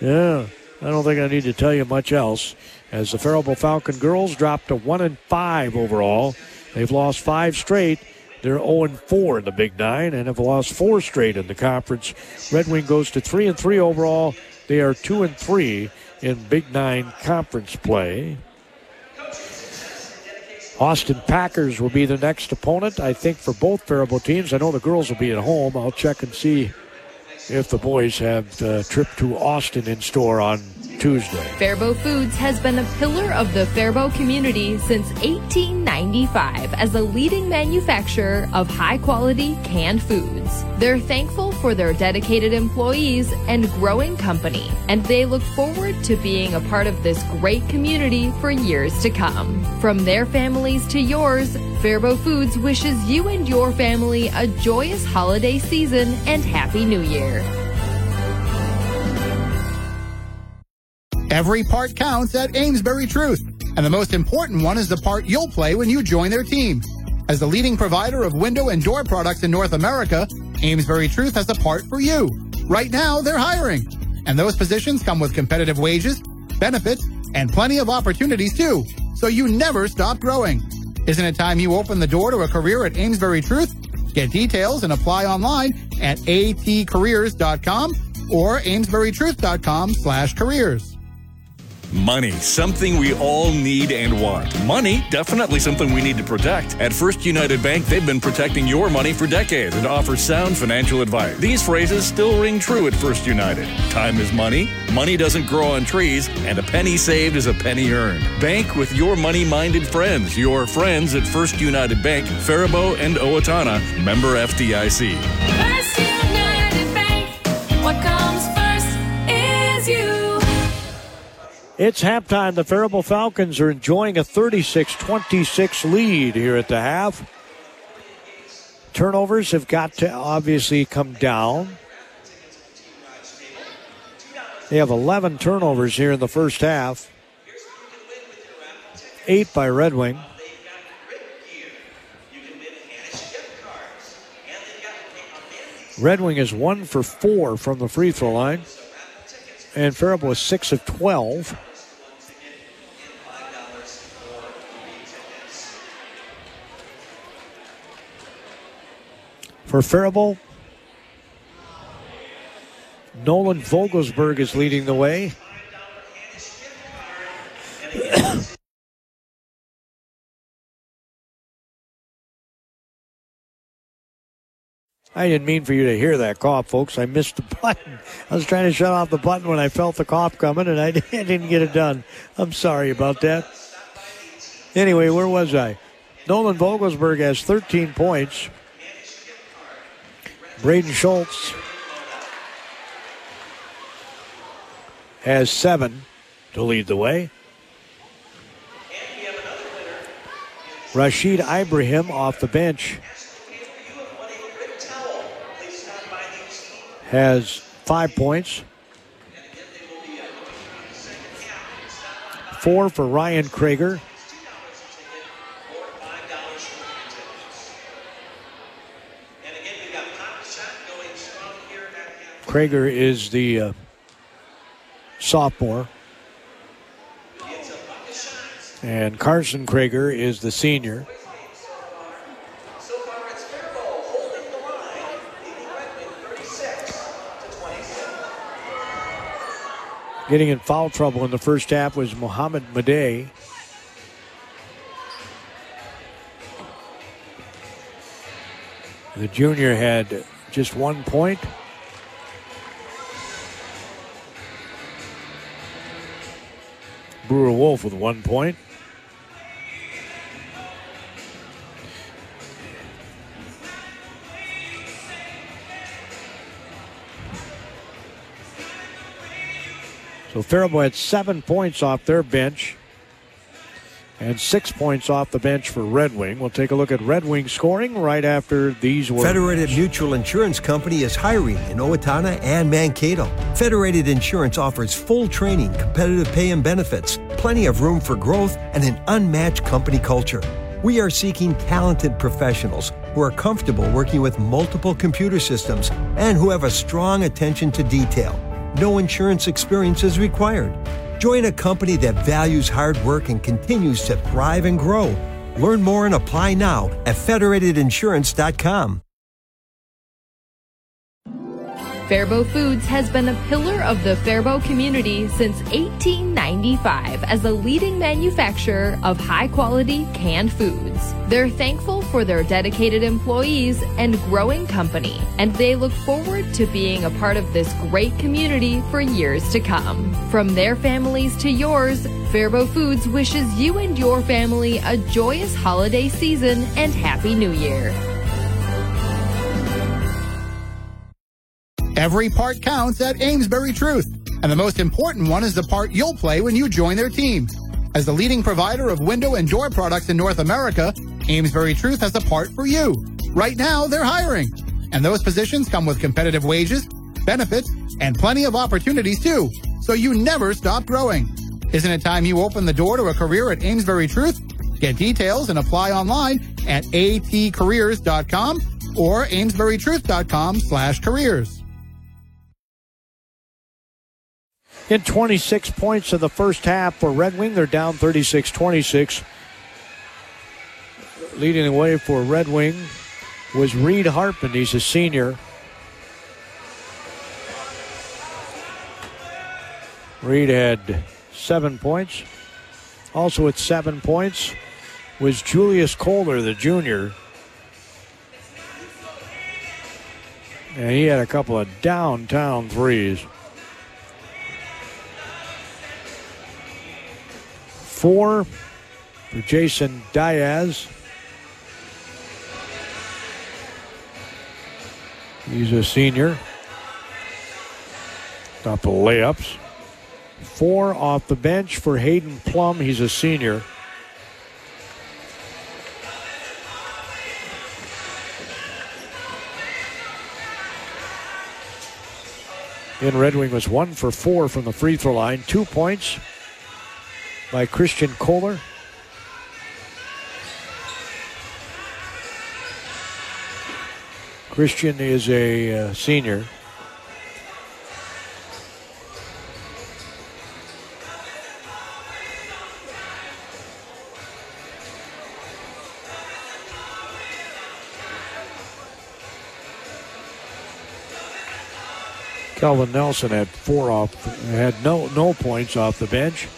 Yeah, I don't think I need to tell you much else. As the Faribault Falcon girls dropped to 1 and 5 overall, they've lost five straight. They're 0 and 4 in the Big Nine and have lost four straight in the conference. Red Wing goes to 3 and 3 overall. They are 2 and 3 in Big Nine conference play. Austin Packers will be the next opponent, I think, for both Faribault teams. I know the girls will be at home. I'll check and see if the boys have the trip to Austin in store on Tuesday. Faribault Foods has been a pillar of the Faribault community since 1895 as a leading manufacturer of high quality canned foods. They're thankful for their dedicated employees and growing company, and they look forward to being a part of this great community for years to come. From their families to yours, Faribault Foods wishes you and your family a joyous holiday season and Happy New Year. Every part counts at Amesbury Truth. And the most important one is the part you'll play when you join their team. As the leading provider of window and door products in North America, Amesbury Truth has a part for you. Right now, they're hiring. And those positions come with competitive wages, benefits, and plenty of opportunities too. So you never stop growing. Isn't it time you open the door to a career at Amesbury Truth? Get details and apply online at atcareers.com or amesburytruth.com slash careers. Money, something we all need and want. Money, definitely something we need to protect. At First United Bank, they've been protecting your money for decades and offer sound financial advice. These phrases still ring true at First United. Time is money, money doesn't grow on trees, and a penny saved is a penny earned. Bank with your money minded friends, your friends at First United Bank, Faribault and Owatonna, member FDIC. It's halftime. The Faribault Falcons are enjoying a 36 26 lead here at the half. Turnovers have got to obviously come down. They have 11 turnovers here in the first half, eight by Red Wing. Red Wing is one for four from the free throw line, and Faribault is six of 12. For Faribault, Nolan Vogelsberg is leading the way. [coughs] I didn't mean for you to hear that cough, folks. I missed the [laughs] button. I was trying to shut off the button when I felt the cough coming, and I [laughs] didn't get it done. I'm sorry about that. Anyway, where was I? Nolan Vogelsberg has 13 points. Braden Schultz has seven to lead the way. Rashid Ibrahim off the bench has five points. Four for Ryan Krager. Krager is the uh, sophomore. And Carson Krager is the senior. Getting in foul trouble in the first half was Mohammed Madej. The junior had just one point. Brewer Wolf with one point. So Faribault had seven points off their bench and six points off the bench for Red Wing. We'll take a look at Red Wing scoring right after these words. Federated Mutual Insurance Company is hiring in Owatonna and Mankato. Federated Insurance offers full training, competitive pay and benefits, plenty of room for growth, and an unmatched company culture. We are seeking talented professionals who are comfortable working with multiple computer systems and who have a strong attention to detail. No insurance experience is required. Join a company that values hard work and continues to thrive and grow. Learn more and apply now at federatedinsurance.com. Faribault Foods has been a pillar of the Faribault community since 1895 as a leading manufacturer of high quality canned foods. They're thankful for their dedicated employees and growing company, and they look forward to being a part of this great community for years to come. From their families to yours, Faribault Foods wishes you and your family a joyous holiday season and Happy New Year. Every part counts at Amesbury Truth. And the most important one is the part you'll play when you join their team. As the leading provider of window and door products in North America, Amesbury Truth has a part for you. Right now, they're hiring. And those positions come with competitive wages, benefits, and plenty of opportunities too. So you never stop growing. Isn't it time you open the door to a career at Amesbury Truth? Get details and apply online at atcareers.com or amesburytruth.com slash careers. In 26 points in the first half for Red Wing, they're down 36 26. Leading the way for Red Wing was Reed Hartman. He's a senior. Reed had seven points. Also at seven points was Julius Kohler, the junior. And he had a couple of downtown threes. Four for Jason Diaz. He's a senior. The layups. Four off the bench for Hayden Plum. He's a senior. In Red Wing was one for four from the free throw line. Two points by Christian Kohler. Christian is a uh, senior. Calvin Nelson had four off, had no no points off the bench.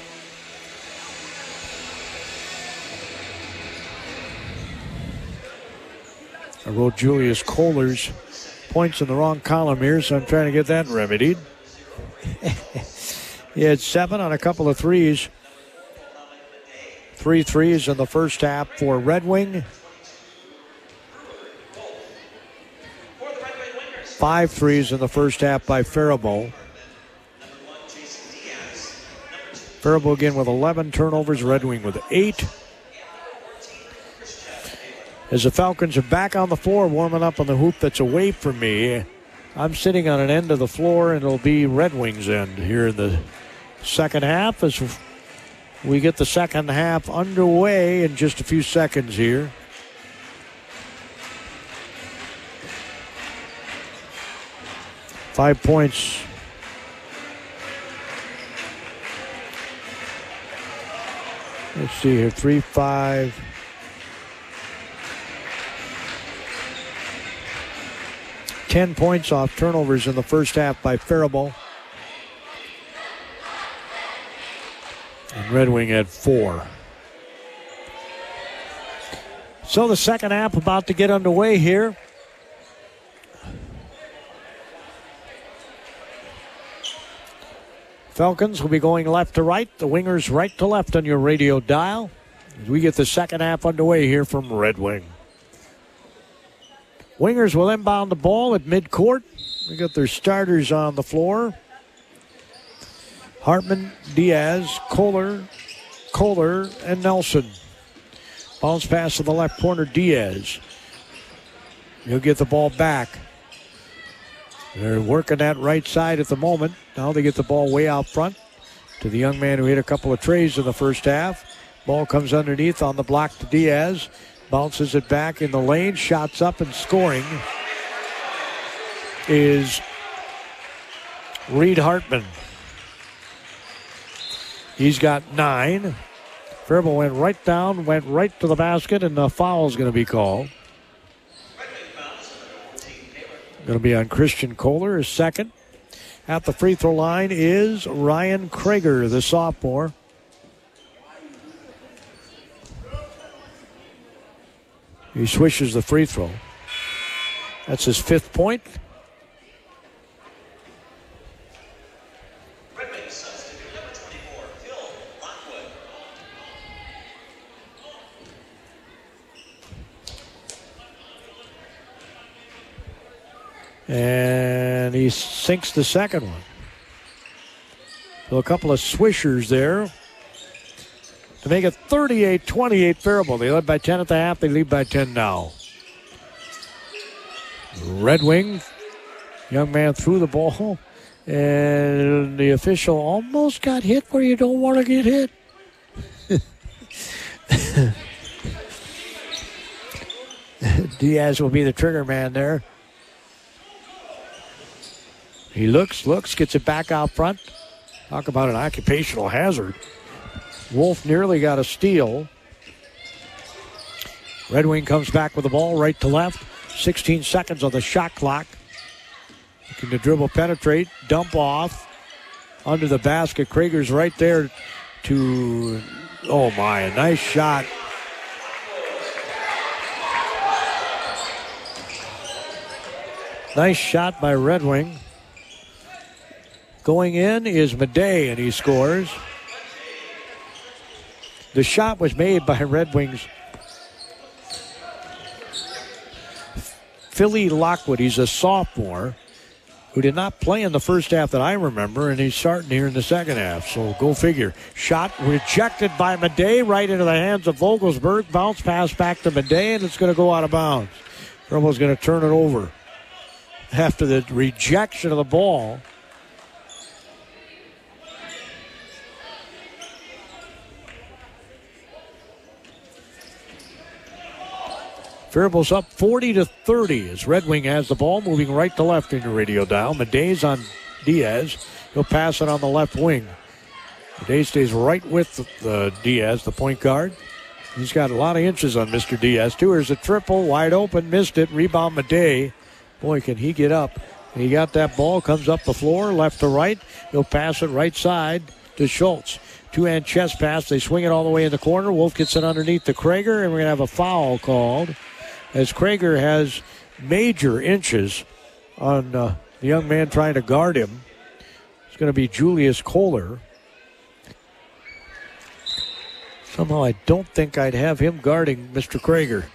I Julius Kohler's points in the wrong column here, so I'm trying to get that remedied. [laughs] he had seven on a couple of threes. Three threes in the first half for Red Wing. Five threes in the first half by Faribault. Faribault again with 11 turnovers, Red Wing with eight. As the Falcons are back on the floor, warming up on the hoop that's away from me. I'm sitting on an end of the floor, and it'll be Red Wings' end here in the second half as we get the second half underway in just a few seconds here. Five points. Let's see here. Three, five. Ten points off turnovers in the first half by Faribault. And Red Wing had four. So the second half about to get underway here. Falcons will be going left to right, the wingers right to left on your radio dial. As we get the second half underway here from Red Wing. Wingers will inbound the ball at midcourt. They got their starters on the floor. Hartman, Diaz, Kohler, Kohler, and Nelson. Bounce pass to the left corner, Diaz. He'll get the ball back. They're working that right side at the moment. Now they get the ball way out front to the young man who hit a couple of treys in the first half. Ball comes underneath on the block to Diaz. Bounces it back in the lane. Shots up and scoring is Reed Hartman. He's got nine. Faribault went right down, went right to the basket, and the foul is going to be called. Going to be on Christian Kohler, his second. At the free throw line is Ryan Krager, the sophomore. He swishes the free throw. That's his fifth point. And he sinks the second one. So a couple of swishers there to make it 38 28 Faribault. They led by 10 at the half, they lead by 10 now. Red Wing, young man threw the ball, and the official almost got hit where you don't want to get hit. [laughs] Diaz will be the trigger man there. He looks, looks, gets it back out front. Talk about an occupational hazard. Wolf nearly got a steal. Red Wing comes back with the ball right to left. 16 seconds on the shot clock. Looking to dribble, penetrate, dump off under the basket. Krager's right there to, oh my, a nice shot. Nice shot by Red Wing. Going in is Madej, and he scores. The shot was made by Red Wings. Philly Lockwood, he's a sophomore who did not play in the first half that I remember, and he's starting here in the second half. So go figure. Shot rejected by Madej right into the hands of Vogelsberg. Bounce pass back to Madej, and it's going to go out of bounds. Rebel's going to turn it over after the rejection of the ball. Faribault's up 40 to 30 as Red Wing has the ball, moving right to left in your radio dial. Madej's on Diaz. He'll pass it on the left wing. Madej stays right with the, Diaz, the point guard. He's got a lot of inches on Mr. Diaz, too. Here's a triple, wide open, missed it. Rebound Madej. Boy, can he get up. He got that ball, comes up the floor, left to right. He'll pass it right side to Schultz. Two hand chest pass. They swing it all the way in the corner. Wolf gets it underneath the Krager, and we're going to have a foul called as Krager has major inches on uh, the young man trying to guard him. It's going to be Julius Kohler. Somehow I don't think I'd have him guarding Mr. Krager.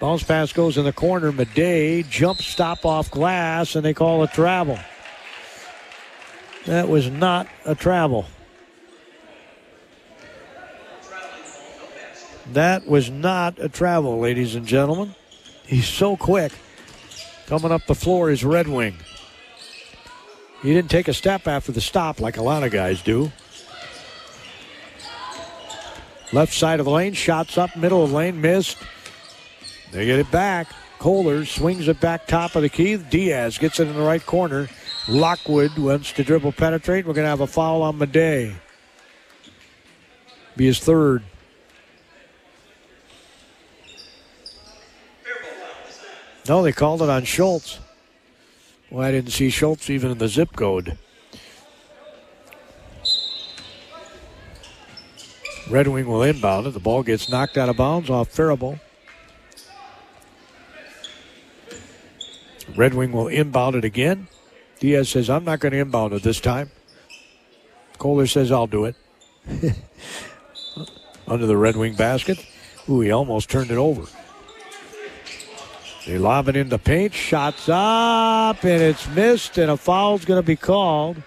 Bounce pass goes in the corner. Madej jump stop off glass, and they call it travel. That was not a travel. That was not a travel, ladies and gentlemen. He's so quick. Coming up the floor is Red Wing. He didn't take a step after the stop like a lot of guys do. Left side of the lane, shots up, middle of the lane, missed. They get it back. Kohler swings it back top of the key. Diaz gets it in the right corner. Lockwood wants to dribble penetrate. We're going to have a foul on Madej. Be his third. No, they called it on Schultz. Well, I didn't see Schultz even in the zip code. Red Wing will inbound it. The ball gets knocked out of bounds off Faribault. Red Wing will inbound it again. Diaz says, I'm not going to inbound it this time. Kohler says, I'll do it. [laughs] Under the Red Wing basket. Ooh, he almost turned it over. They lob it into paint. Shots up, and it's missed, and a foul's going to be called.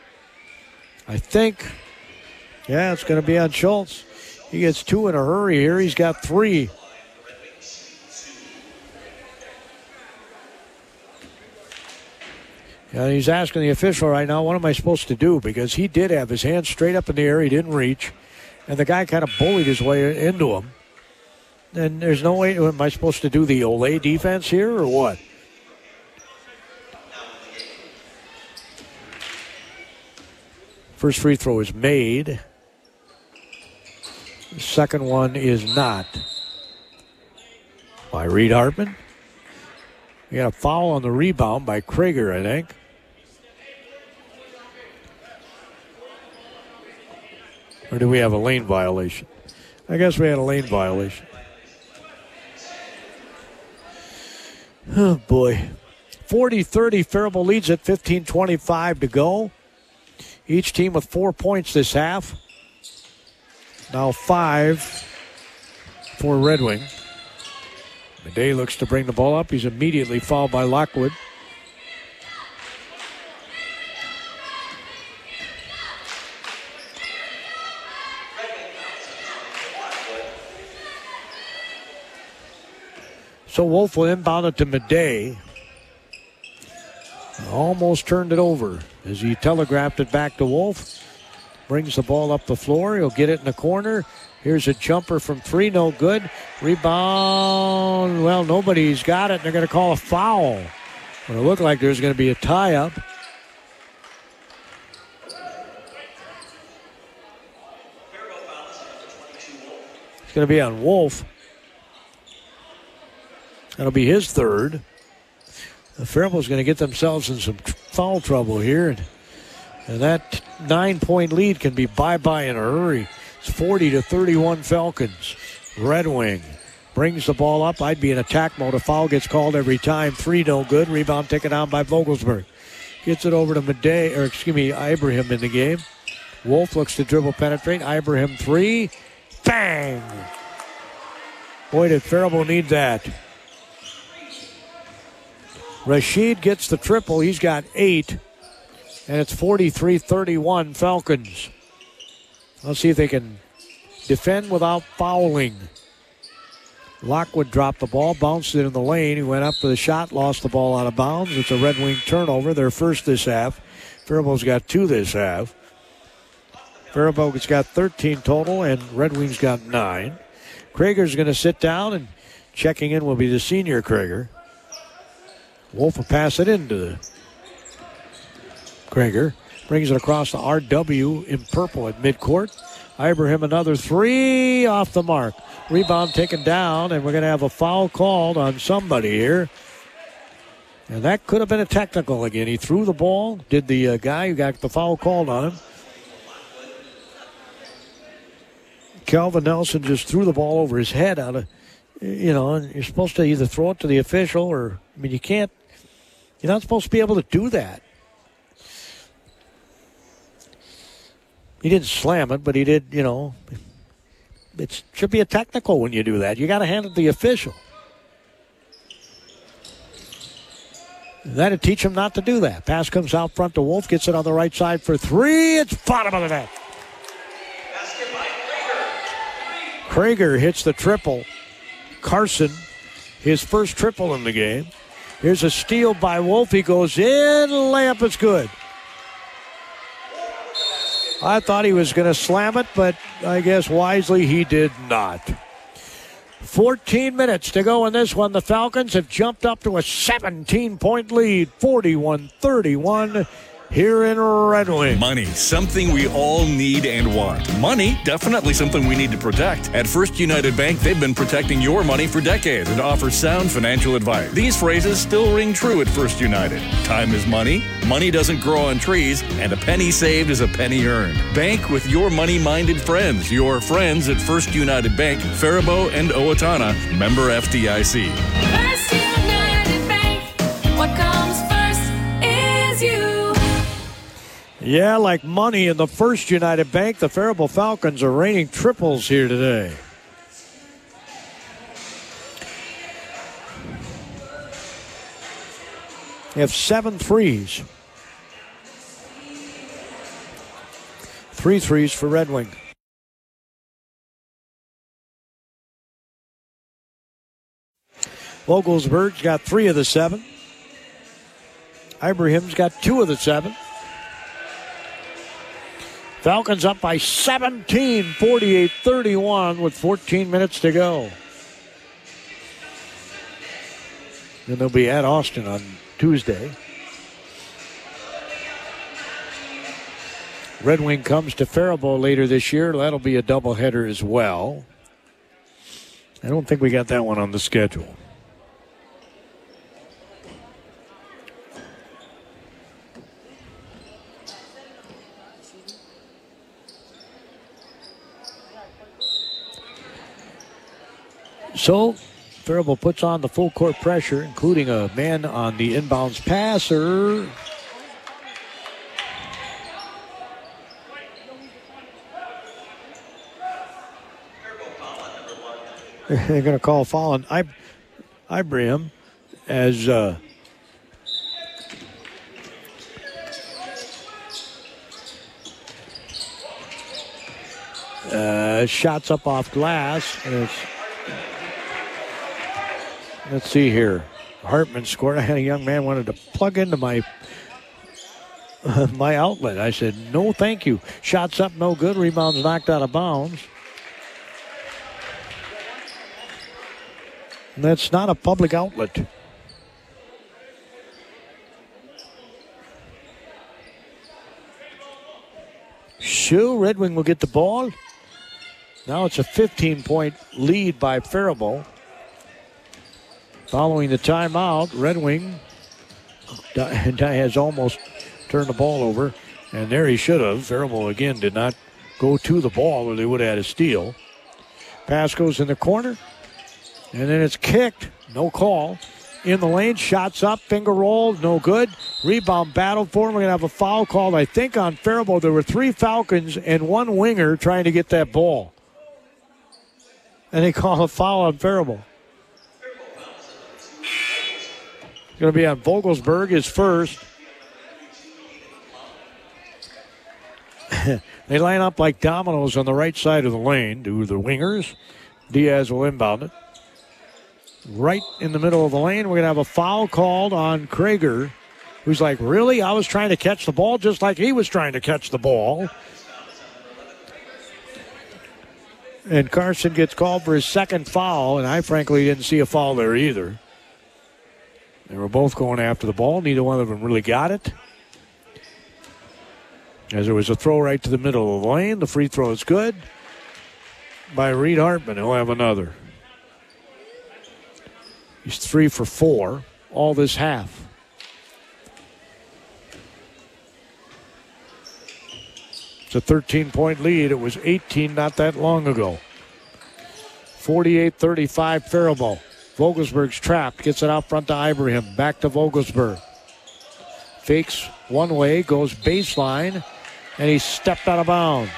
I think. Yeah, it's going to be on Schultz. He gets two in a hurry here. He's got three. And he's asking the official right now, what am I supposed to do? Because he did have his hands straight up in the air. He didn't reach. And the guy kind of bullied his way into him. And there's no way, am I supposed to do the Olé defense here or what? First free throw is made. Second one is not. By Reed Hartman. We got a foul on the rebound by Krager, I think. Or do we have a lane violation? I guess we had a lane violation. Oh, boy. 40 30, Faribault leads at 15 25 to go. Each team with four points this half. Now five for Red Wing. Madej looks to bring the ball up. He's immediately fouled by Lockwood. So Wolf will inbound it to Madej. Almost turned it over as he telegraphed it back to Wolf. Brings the ball up the floor. He'll get it in the corner. Here's a jumper from three, no good. Rebound. Well, nobody's got it. They're going to call a foul. But it looked like there's going to be a tie up. It's going to be on Wolf. That'll be his third. Faribault's going to get themselves in some foul trouble here. And, and that nine point lead can be bye bye in a hurry. It's 40 to 31 Falcons. Red Wing brings the ball up. I'd be in attack mode. A foul gets called every time. Three no good. Rebound taken down by Vogelsberg. Gets it over to Madej, or excuse me, Ibrahim in the game. Wolf looks to dribble penetrate. Ibrahim three. Bang! Boy, did Faribault need that. Rashid gets the triple. He's got eight. And it's 43 31 Falcons. Let's see if they can defend without fouling. Lockwood dropped the ball, bounced it in the lane. He went up for the shot, lost the ball out of bounds. It's a Red Wing turnover, their first this half. Faribault's got two this half. Faribault's got 13 total, and Red Wings got nine. Krager's going to sit down, and checking in will be the senior Krager. Wolf will pass it into the Krager. Brings it across the RW in purple at midcourt. Ibrahim another three off the mark. Rebound taken down, and we're going to have a foul called on somebody here. And that could have been a technical again. He threw the ball. Did the uh, guy who got the foul called on him? Calvin Nelson just threw the ball over his head out of, you know, and you're supposed to either throw it to the official or, I mean, you can't, you're not supposed to be able to do that. He didn't slam it, but he did, you know, it should be a technical when you do that. You got to hand it to the official. That'd teach him not to do that. Pass comes out front to Wolf, gets it on the right side for three. It's bottom of the net. Krager hits the triple. Carson, his first triple in the game. Here's a steal by Wolf. He goes in. Layup is good. I thought he was going to slam it, but I guess wisely he did not. 14 minutes to go in this one. The Falcons have jumped up to a 17 point lead, 41 31 here in Red Wing. Money, something we all need and want. Money, definitely something we need to protect. At First United Bank, they've been protecting your money for decades and offer sound financial advice. These phrases still ring true at First United. Time is money, money doesn't grow on trees, and a penny saved is a penny earned. Bank with your money minded friends, your friends at First United Bank, Faribault and Owatonna, member FDIC. First United Bank. What comes first is you. Yeah, like money in the First United Bank, the Faribault Falcons are raining triples here today. They have seven threes. Three threes for Red Wing. Vogelsberg's got three of the seven. Ibrahim's got two of the seven. Falcons up by 17, 48 31 with 14 minutes to go. Then they'll be at Austin on Tuesday. Red Wing comes to Faribault later this year. That'll be a doubleheader as well. I don't think we got that one on the schedule. So, Faribault puts on the full court pressure, including a man on the inbounds passer. They're going to call foul on I- Ibrahim as uh, uh, shots up off glass, and it's Let's see here. Hartman scored. I [laughs] had a young man wanted to plug into my [laughs] my outlet. I said, no, thank you. Shots up, no good. Rebounds knocked out of bounds. And that's not a public outlet. Shoo, Red Wing will get the ball. Now it's a 15 point lead by Faribault. Following the timeout, Red Wing [laughs] has almost turned the ball over, and there he should have. Faribault again did not go to the ball or they would have had a steal. Pass goes in the corner, and then it's kicked. No call. In the lane, shots up, finger roll, no good. Rebound battle for him. We're going to have a foul called, I think, on Faribault. There were three Falcons and one winger trying to get that ball. And they [laughs] call a foul on Faribault. It's going to be on Vogelsberg, his first. [laughs] they line up like dominoes on the right side of the lane. Do the wingers. Diaz will inbound it. Right in the middle of the lane, we're going to have a foul called on Krager, who's like, Really? I was trying to catch the ball just like he was trying to catch the ball. And Carson gets called for his second foul, and I frankly didn't see a foul there either. They were both going after the ball. Neither one of them really got it. As there was a throw right to the middle of the lane. The free throw is good by Reed Hartman. He'll have another. He's three for four all this half. It's a 13 point lead. It was 18 not that long ago. 48 35 Faribault. Vogelsberg's trapped, gets it out front to Ibrahim. Back to Vogelsberg. Fakes one way, goes baseline, and he stepped out of bounds.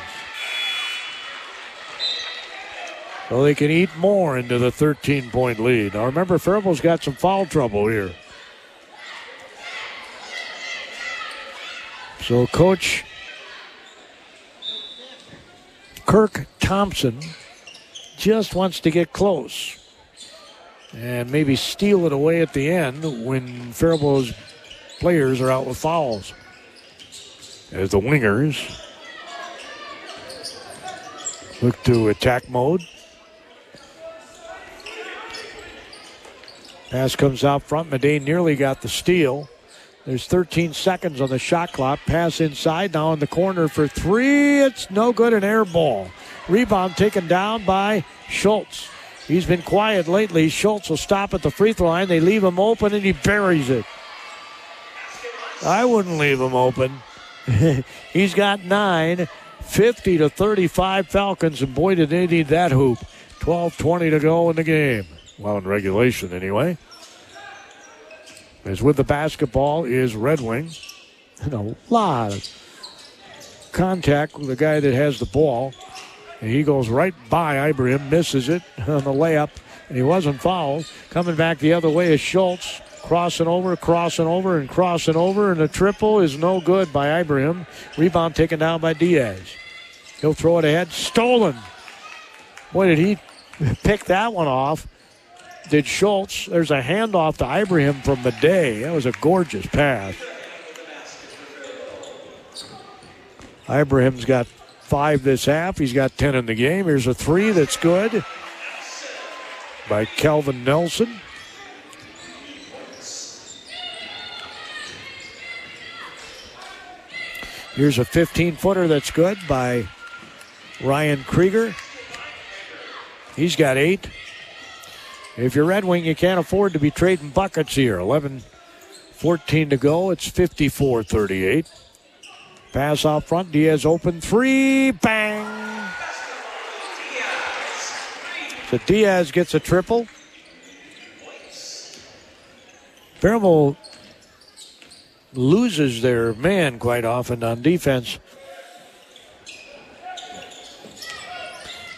So they can eat more into the 13 point lead. Now remember, Faribault's got some foul trouble here. So, Coach Kirk Thompson just wants to get close and maybe steal it away at the end when Faribault's players are out with fouls. As the wingers look to attack mode. Pass comes out front. Madej nearly got the steal. There's 13 seconds on the shot clock. Pass inside. Now in the corner for three. It's no good. An air ball. Rebound taken down by Schultz. He's been quiet lately. Schultz will stop at the free throw line. They leave him open and he buries it. I wouldn't leave him open. [laughs] He's got nine. 50 to 35 Falcons, and boy, did they need that hoop. 12 20 to go in the game. Well, in regulation, anyway. As with the basketball is Red Wing. And a lot of contact with the guy that has the ball. He goes right by Ibrahim, misses it [laughs] on the layup, and he wasn't fouled. Coming back the other way is Schultz. Crossing over, crossing over, and crossing over, and the triple is no good by Ibrahim. Rebound taken down by Diaz. He'll throw it ahead. Stolen. Boy, did he pick that one off. Did Schultz. There's a handoff to Ibrahim from Madej. That was a gorgeous pass. Ibrahim's got five this half. He's got 10 in the game. Here's a three that's good by Kelvin Nelson. Here's a 15 footer that's good by Ryan Krieger. He's got eight. If you're Red Wing, you can't afford to be trading buckets here. 11 14 to go. It's 54 38. Pass out front. Diaz open three. Bang. So Diaz gets a triple. Faribault loses their man quite often on defense.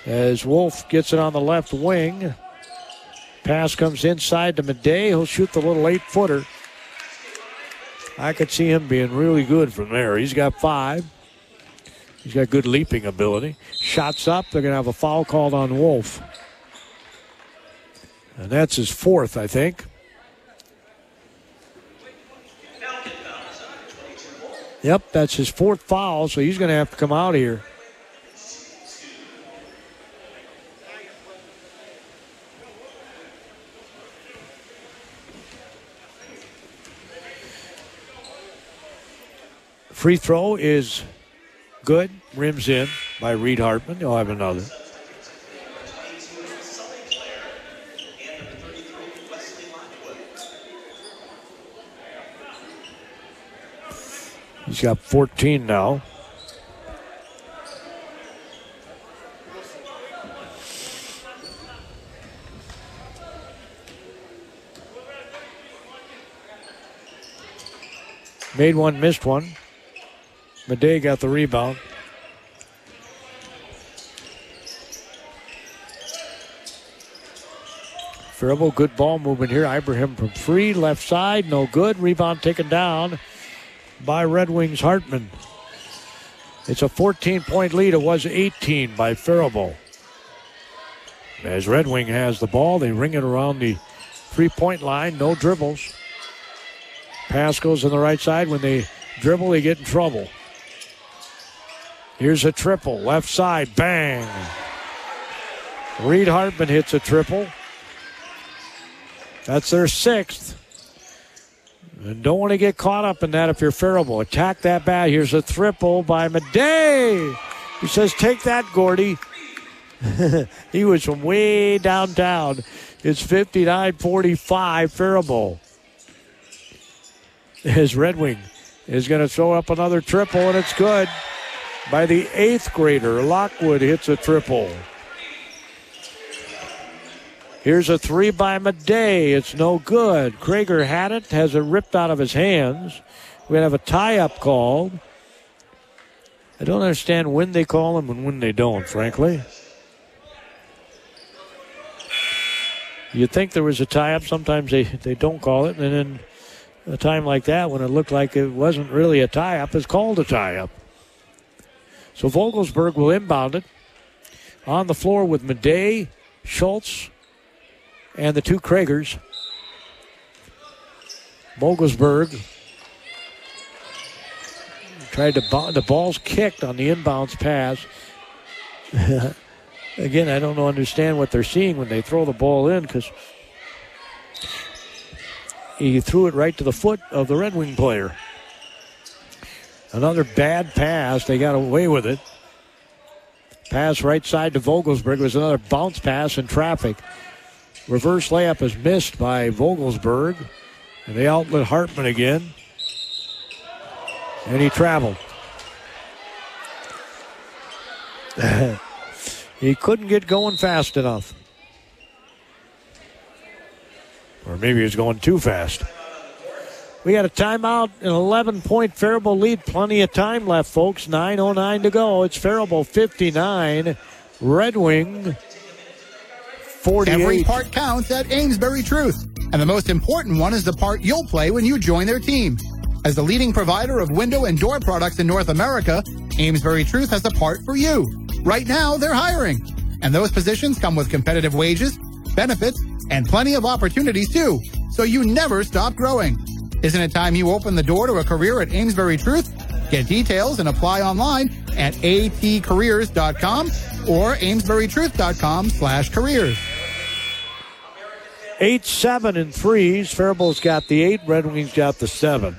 As Wolf gets it on the left wing. Pass comes inside to Madej. He'll shoot the little eight footer. I could see him being really good from there. He's got five. He's got good leaping ability. Shots up. They're going to have a foul called on Wolf. And that's his fourth, I think. Yep, that's his fourth foul, so he's going to have to come out here. Free throw is good. Rims in by Reed Hartman. He'll have another. He's got 14 now. Made one, missed one. Madej got the rebound. Faribault, good ball movement here. Ibrahim from free, left side, no good. Rebound taken down by Red Wings Hartman. It's a 14 point lead. It was 18 by Faribault. As Red Wing has the ball, they ring it around the three point line, no dribbles. Pass goes on the right side. When they dribble, they get in trouble. Here's a triple, left side, bang. Reed Hartman hits a triple. That's their sixth. And don't want to get caught up in that if you're Faribault. Attack that bat. Here's a triple by Madej. He says, Take that, Gordy. [laughs] he was from way downtown. It's 59 45 Faribault. His Red Wing is going to throw up another triple, and it's good. By the eighth grader, Lockwood hits a triple. Here's a three by Madej. It's no good. Krager had it, has it ripped out of his hands. To have a tie up called. I don't understand when they call them and when they don't, frankly. You'd think there was a tie up. Sometimes they, they don't call it. And then a time like that, when it looked like it wasn't really a tie up, is called a tie up. So Vogelsberg will inbound it on the floor with Madej, Schultz, and the two Kragers. Vogelsberg tried to bo- the ball's kicked on the inbounds pass. [laughs] Again, I don't know, understand what they're seeing when they throw the ball in because he threw it right to the foot of the Red Wing player. Another bad pass. They got away with it. Pass right side to Vogelsberg was another bounce pass in traffic. Reverse layup is missed by Vogelsberg. And they outlet Hartman again. And he traveled. [laughs] he couldn't get going fast enough. Or maybe he was going too fast. We got a timeout, an 11 point Faribault lead. Plenty of time left, folks. 9.09 to go. It's Faribault 59, Red Wing 48. Every part counts at Amesbury Truth. And the most important one is the part you'll play when you join their team. As the leading provider of window and door products in North America, Amesbury Truth has a part for you. Right now, they're hiring. And those positions come with competitive wages, benefits, and plenty of opportunities too. So you never stop growing. Isn't it time you open the door to a career at Amesbury Truth? Get details and apply online at atcareers.com or amesburytruth.com slash careers. Eight, seven, and threes. Faribault's got the eight. Red Wings got the seven.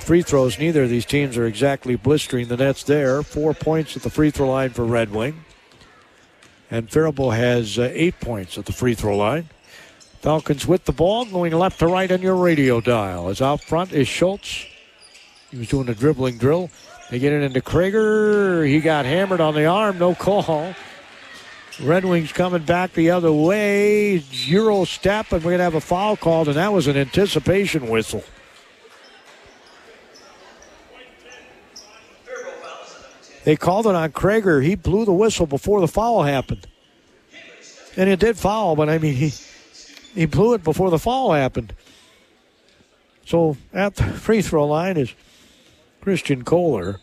Free throws. Neither of these teams are exactly blistering the nets there. Four points at the free throw line for Red Wing. And Faribault has uh, eight points at the free throw line. Falcons with the ball, going left to right on your radio dial. As out front is Schultz. He was doing a dribbling drill. They get it into Krager. He got hammered on the arm. No call. Red Wings coming back the other way. Euro step, and we're going to have a foul called, and that was an anticipation whistle. They called it on Krager. He blew the whistle before the foul happened. And it did foul, but I mean, he, he blew it before the fall happened. So at the free throw line is Christian Kohler.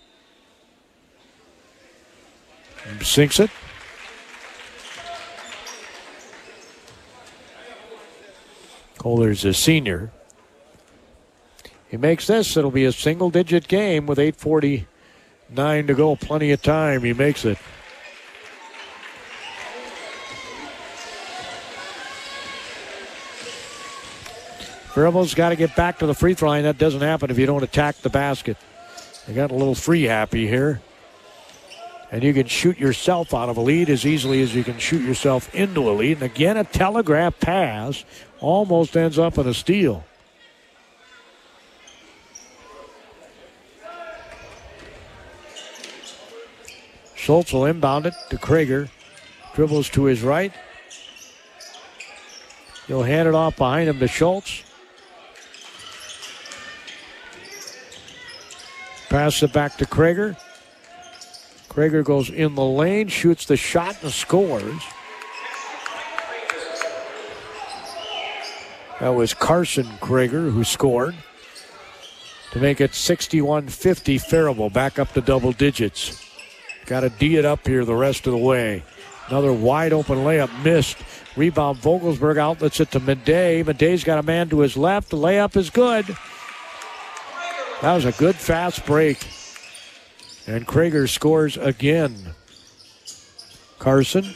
Sinks it. Kohler's a senior. He makes this. It'll be a single digit game with 8.49 to go. Plenty of time. He makes it. Faribault's got to get back to the free throw line. That doesn't happen if you don't attack the basket. They got a little free happy here. And you can shoot yourself out of a lead as easily as you can shoot yourself into a lead. And again, a telegraph pass almost ends up in a steal. Schultz will inbound it to Krager. Dribbles to his right. He'll hand it off behind him to Schultz. Pass it back to Krager. Krager goes in the lane, shoots the shot, and scores. That was Carson Krager who scored to make it 61 50 Faribault back up to double digits. Got to D it up here the rest of the way. Another wide open layup missed. Rebound Vogelsberg outlets it to Madej. Madej's got a man to his left. The layup is good. That was a good fast break. And Krager scores again. Carson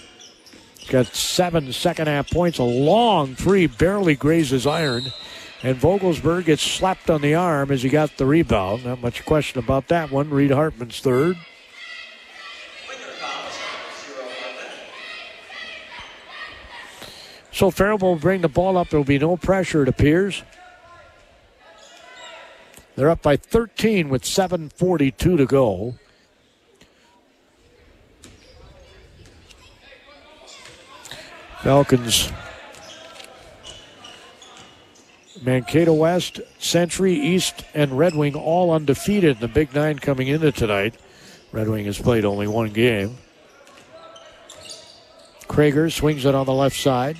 got seven second half points. A long three barely grazes iron. And Vogelsberg gets slapped on the arm as he got the rebound. Not much question about that one. Reed Hartman's third. So Faribault will bring the ball up. There will be no pressure, it appears. They're up by 13 with 7.42 to go. Falcons. Mankato West, Century, East, and Red Wing all undefeated in the Big Nine coming into tonight. Red Wing has played only one game. Krager swings it on the left side.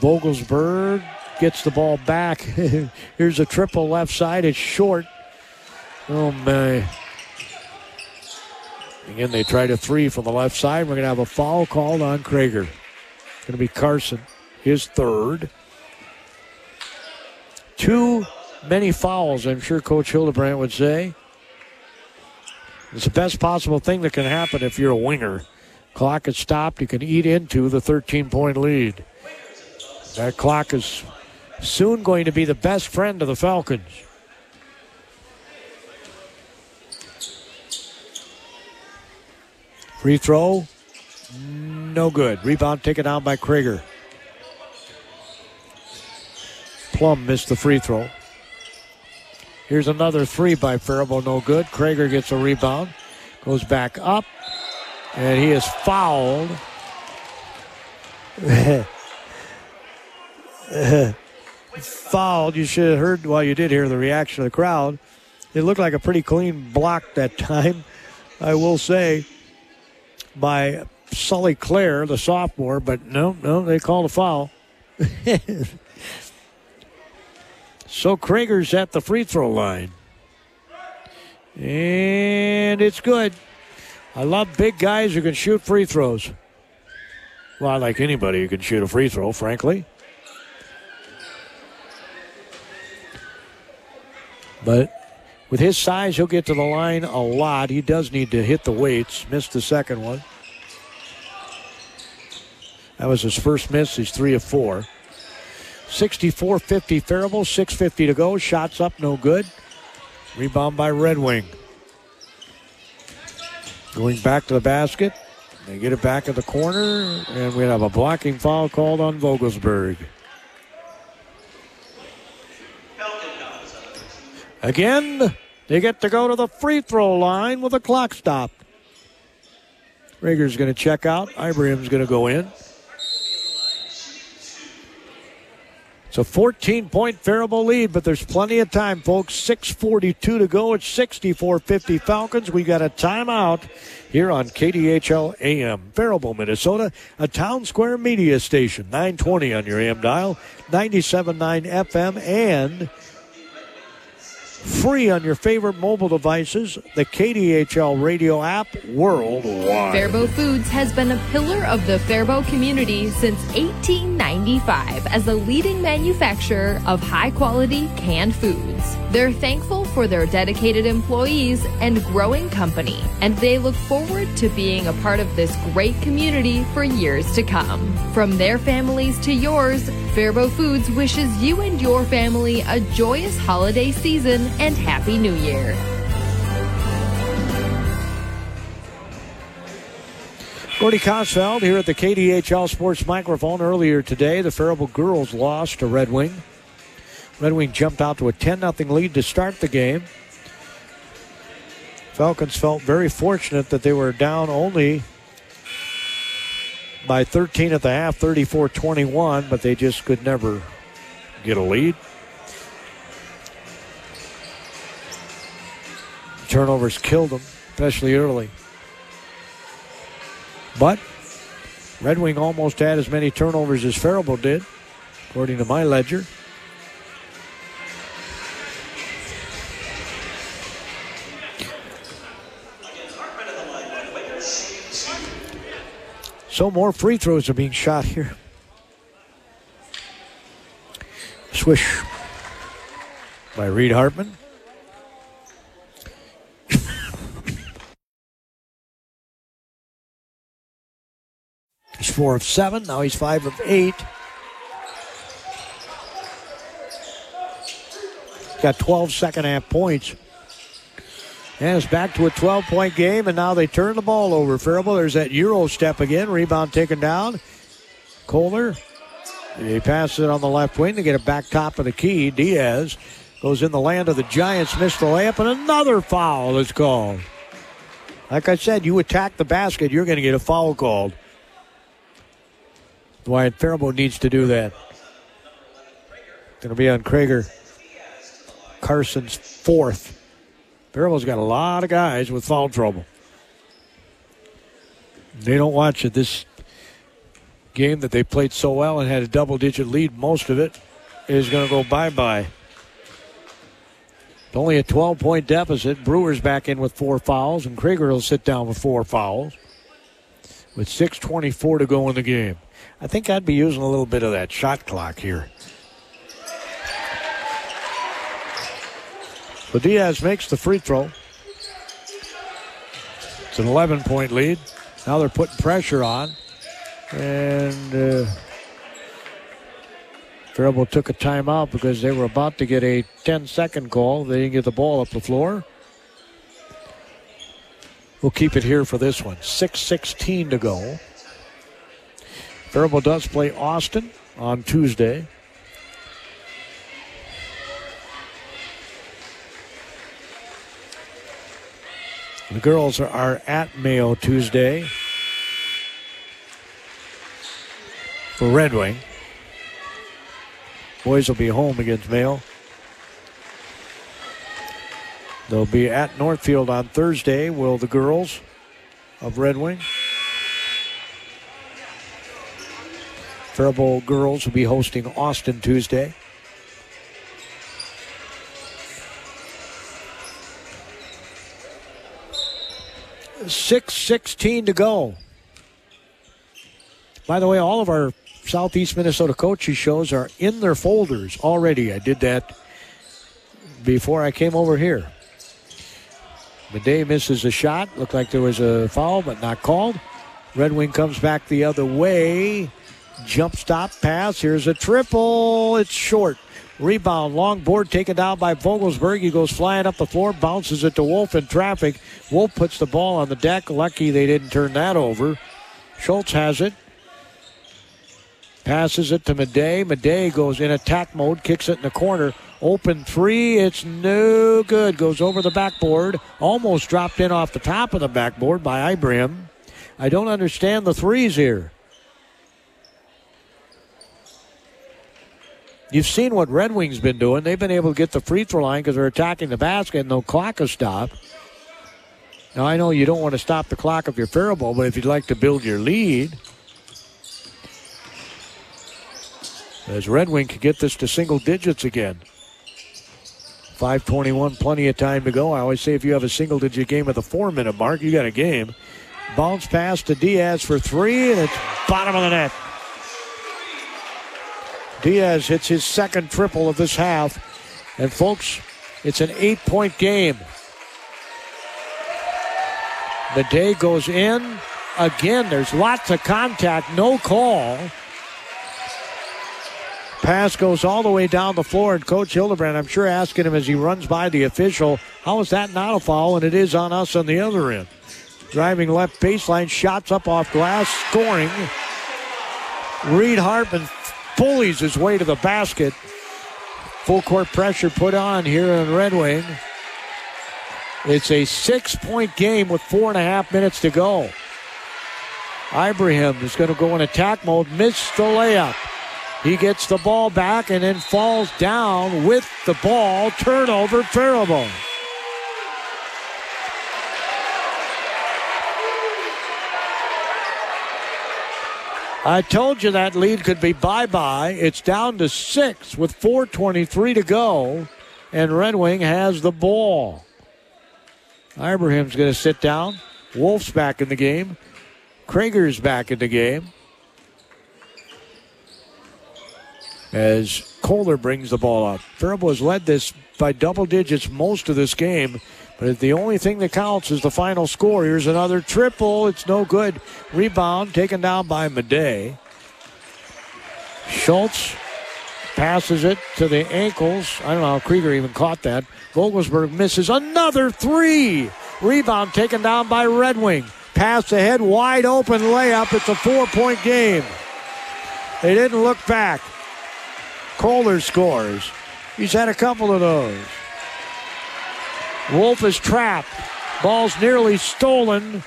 Vogelsberg gets the ball back. [laughs] Here's a triple left side. It's short. Oh, my. Again, they tried a three from the left side. We're going to have a foul called on Krager. Going to be Carson, his third. Too many fouls, I'm sure Coach Hildebrandt would say. It's the best possible thing that can happen if you're a winger. Clock is stopped. You can eat into the 13 point lead. That clock is soon going to be the best friend of the Falcons. Free throw, no good. Rebound taken down by Krager. Plum missed the free throw. Here's another three by Faribault, no good. Krager gets a rebound, goes back up, and he is fouled. [laughs] fouled. You should have heard, well, you did hear the reaction of the crowd. It looked like a pretty clean block that [laughs] time, I will say, by Sully Clare, the sophomore, but no, no, they called a foul. [laughs] so Krager's at the free throw line. And it's good. I love big guys who can shoot free throws. Well, I like anybody who can shoot a free throw, frankly. But with his size, he'll get to the line a lot. He does need to hit the weights. Missed the second one. That was his first miss. He's three of four. 64 50 Faribault, 6.50 to go. Shots up, no good. Rebound by Red Wing. Going back to the basket. They get it back at the corner, and we have a blocking foul called on Vogelsberg. Again, they get to go to the free throw line with the clock stopped. Krager's going to check out. Ibrahim's going to go in. It's a 14 point Faribault lead, but there's plenty of time, folks. 6.42 to go. It's 64 50 Falcons. We got a timeout here on KDHL AM. Faribault, Minnesota, a town square media station. 920 on your AM dial, 97.9 FM, and free on your favorite mobile devices, the KDHL radio app worldwide. Faribault Foods has been a pillar of the Faribault community since 1895 as the leading manufacturer of high quality canned foods. They're thankful for their dedicated employees and growing company, and they look forward to being a part of this great community for years to come. From their families to yours, Faribault Foods wishes you and your family a joyous holiday season and Happy New Year. Gordy Kosfeld here at the KDHL Sports microphone earlier today. The Faribault girls lost to Red Wing. Red Wing jumped out to a 10 0 lead to start the game. Falcons felt very fortunate that they were down only by 13 at the half, 34 21, but they just could never get a lead. Turnovers killed them, especially early. But Red Wing almost had as many turnovers as Faribault did, according to my ledger. So more free throws are being shot here. Swish by Reed Hartman. He's four of seven. Now he's five of eight. Got 12 second half points. And it's back to a 12 point game, and now they turn the ball over. Faribault, there's that Euro step again. Rebound taken down. Kohler, he passes it on the left wing to get it back top of the key. Diaz goes in the land of the Giants, missed the layup, and another foul is called. Like I said, you attack the basket, you're going to get a foul called. Wyatt Faribault needs to do that. Going to be on Krager. Carson's fourth. Faribault's got a lot of guys with foul trouble. They don't watch it. This game that they played so well and had a double digit lead, most of it is going to go bye bye. Only a 12 point deficit. Brewers back in with four fouls, and Krager will sit down with four fouls with 6.24 to go in the game. I think I'd be using a little bit of that shot clock here. So Diaz makes the free throw. It's an 11 point lead. Now they're putting pressure on. And uh, Faribault took a timeout because they were about to get a 10 second call. They didn't get the ball up the floor. We'll keep it here for this one. 6.16 to go. Faribault does play Austin on Tuesday. The girls are, are at Mayo Tuesday for Red Wing. Boys will be home against Mayo. They'll be at Northfield on Thursday, will the girls of Red Wing. Faribault girls will be hosting Austin Tuesday. Six sixteen to go. By the way, all of our Southeast Minnesota coaches shows are in their folders already. I did that before I came over here. Madej misses a shot. Looked like there was a foul, but not called. Red Wing comes back the other way. Jump stop pass. Here's a triple. It's short. Rebound, long board taken down by Vogelsberg. He goes flying up the floor, bounces it to Wolf in traffic. Wolf puts the ball on the deck. Lucky they didn't turn that over. Schultz has it. Passes it to Madej. Madej goes in attack mode, kicks it in the corner. Open three. It's no good. Goes over the backboard. Almost dropped in off the top of the backboard by Ibrahim. I don't understand the threes here. You've seen what Red Wings been doing. They've been able to get the free throw line because they're attacking the basket and no clock is stopped. Now I know you don't want to stop the clock if you're Faribault, but if you'd like to build your lead, as Red Wing could get this to single digits again. 521, plenty of time to go. I always say if you have a single digit game at the four minute mark, you got a game. Bounce pass to Diaz for three, and it's bottom of the net. Diaz hits his second triple of this half. And folks, it's an eight point game. Madej goes in. Again, there's lots of contact, no call. Pass goes all the way down the floor, and Coach Hildebrandt, I'm sure, asking him as he runs by the official, how is that not a foul? And it is on us on the other end. Driving left baseline, shots up off glass, scoring. Reed Hartman bullies his way to the basket. Full court pressure put on here in Red Wing. It's a six point game with four and a half minutes to go. Ibrahim is going to go in attack mode, missed the layup. He gets the ball back and then falls down with the ball. Turnover, Faribault. I told you that lead could be bye bye. It's down to six with 4.23 to go, and Red Wing has the ball. Ibrahim's going to sit down. Wolf's back in the game. Krager's back in the game. As Kohler brings the ball up. Faribault has led this by double digits most of this game, but the only thing that counts is the final score. Here's another triple. It's no good. Rebound taken down by Madej. Schultz passes it to the ankles. I don't know how Krieger even caught that. Vogelsberg misses another three. Rebound taken down by Red Wing. Pass ahead, wide open layup. It's a four point game. They didn't look back. Kohler scores. He's had a couple of those. Wolf is trapped. Ball's nearly stolen.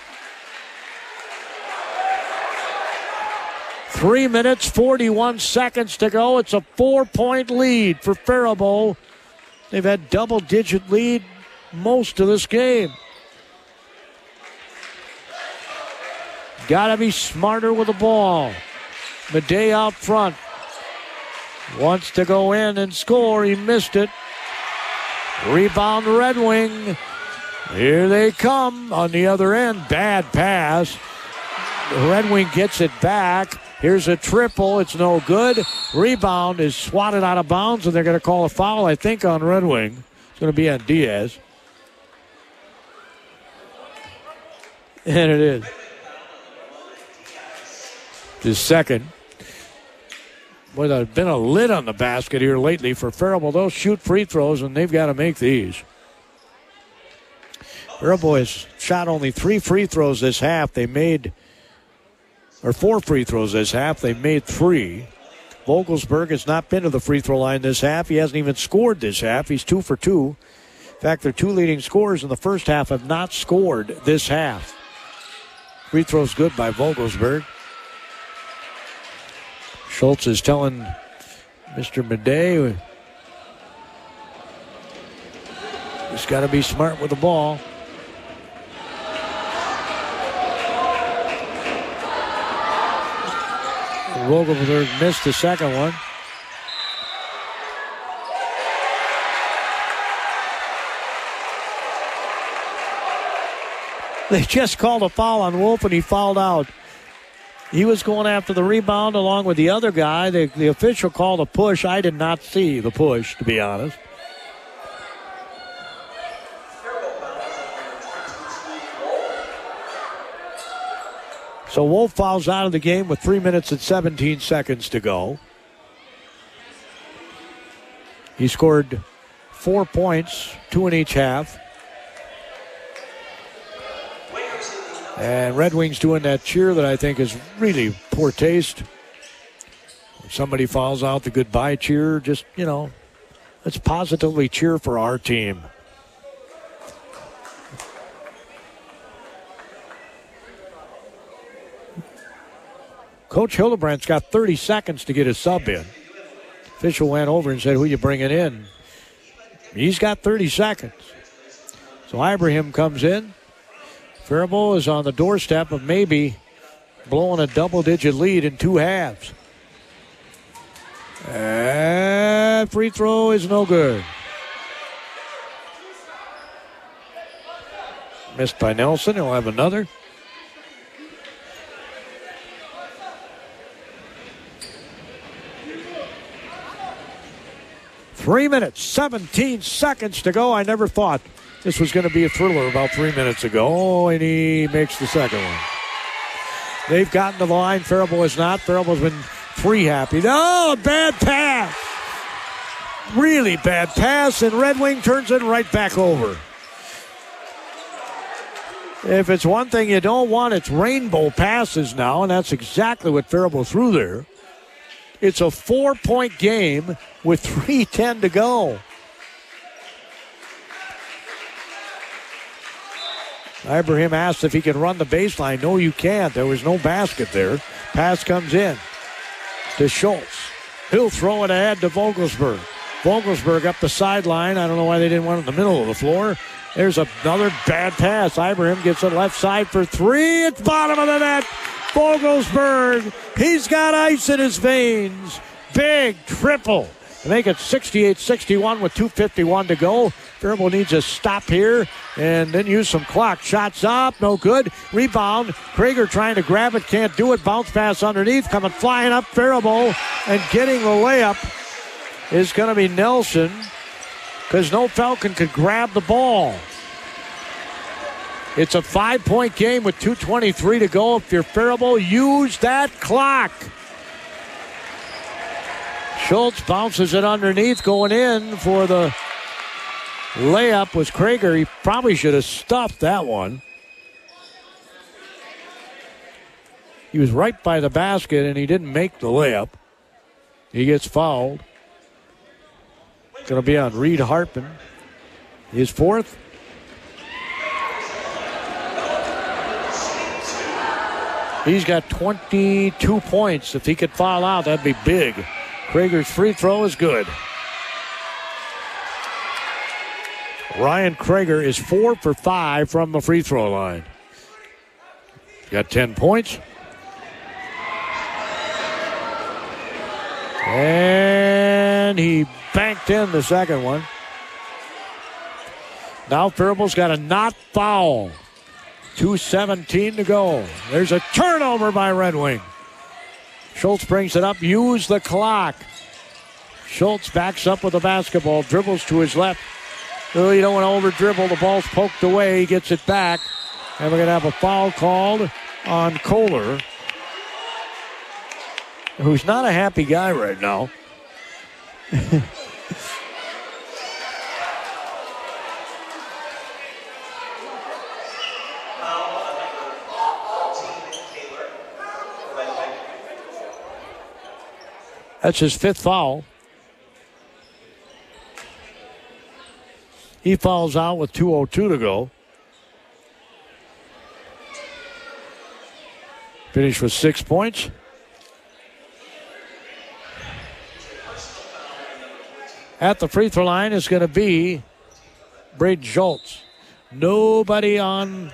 Three minutes, 41 seconds to go. It's a four point lead for Faribault. They've had double digit lead most of this game. Got to be smarter with the ball. Madej out front. Wants to go in and score. He missed it. Rebound Red Wing. Here they come on the other end. Bad pass. Red Wing gets it back. Here's a triple. It's no good. Rebound is swatted out of bounds, and they're going to call a foul, I think, on Red Wing. It's going to be on Diaz. And it is. His second. Boy, there's been a lid on the basket here lately for Faribault. They'll shoot free throws, and they've got to make these. Faribault has shot only three free throws this half. They made, or four free throws this half. They made three. Vogelsberg has not been to the free throw line this half. He hasn't even scored this half. He's two for two. In fact, their two leading scorers in the first half have not scored this half. Free throws good by Vogelsberg. Schultz is telling Mr. Madej he's got to be smart with the ball. Vogelsberg missed the second one. They just called a foul on Wolf and he fouled out. He was going after the rebound along with the other guy. The, the official called a push. I did not see the push, to be honest. So Wolf fouls out of the game with three minutes and 17 seconds to go. He scored four points, two in each half. And Red Wings doing that cheer that I think is really poor taste. When somebody falls out the goodbye cheer, just, you know, let's positively cheer for our team. Coach Hildebrandt's got 30 seconds to get his sub in. Official went over and said, Who you bringing in? He's got 30 seconds. So Ibrahim comes in. Faribault is on the doorstep of maybe blowing a double digit lead in two halves. And free throw is no good. Missed by Nelson. He'll have another. Three minutes, 17 seconds to go. I never thought this was going to be a thriller about three minutes ago. Oh, and he makes the second one. They've gotten to the line. Faribault has not. Faribault's been free happy. Oh, bad pass. Really bad pass, and Red Wing turns it right back over. If it's one thing you don't want, it's rainbow passes now, and that's exactly what Faribault threw there. It's a four point game with 3.10 to go. Ibrahim asked if he can run the baseline. No, you can't. There was no basket there. Pass comes in to Schultz. He'll throw it ahead to Vogelsberg. Vogelsberg up the sideline. I don't know why they didn't want it in the middle of the floor. There's another bad pass. Ibrahim gets it left side for three. It's bottom of the net. Vogelsberg, he's got ice in his veins. Big triple make it 68 61 with 2.51 to go. Faribault needs a stop here and then use some clock. Shots up, no good. Rebound. Krager trying to grab it, can't do it. Bounce pass underneath, coming flying up. Faribault and getting the layup is going to be Nelson because no Falcon could grab the ball. It's a five point game with 2.23 to go. If you're Faribault, use that clock. Schultz bounces it underneath, going in for the layup was Krager. He probably should have stuffed that one. He was right by the basket and he didn't make the layup. He gets fouled. It's Going to be on Reed Hartman. His fourth. He's got 22 points. If he could foul out, that'd be big. Krager's free throw is good. Ryan Krager is four for five from the free throw line. Got 10 points. And he banked in the second one. Now Faribault's got a not foul. 2.17 to go. There's a turnover by Red Wing. Schultz brings it up. Use the clock. Schultz backs up with the basketball, dribbles to his left. Oh, you don't want to over dribble. The ball's poked away. He gets it back. And we're going to have a foul called on Kohler, who's not a happy guy right now. [laughs] That's his fifth foul. He fouls out with 2.02 to go. Finished with six points. At the free throw line is going to be Braden Schultz. Nobody on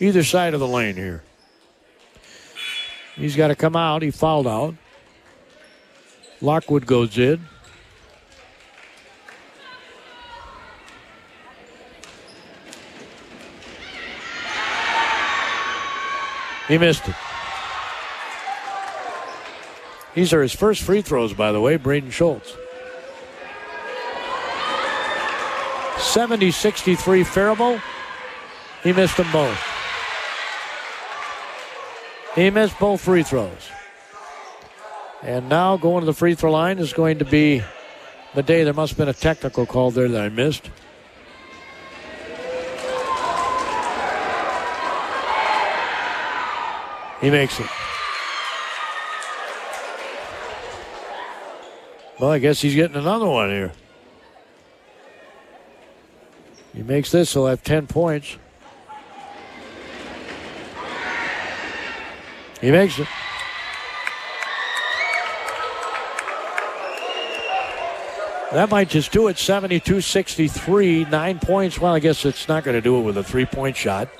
either side of the lane here. He's got to come out. He fouled out. Lockwood goes in. He missed it. These are his first free throws, by the way, Braden Schultz. 70 63 Faribault. He missed them both. He missed both free throws. And now going to the free throw line is going to be the day there must have been a technical call there that I missed. He makes it. Well, I guess he's getting another one here. He makes this, he'll have 10 points. He makes it. That might just do it. 72 63, nine points. Well, I guess it's not going to do it with a three point shot.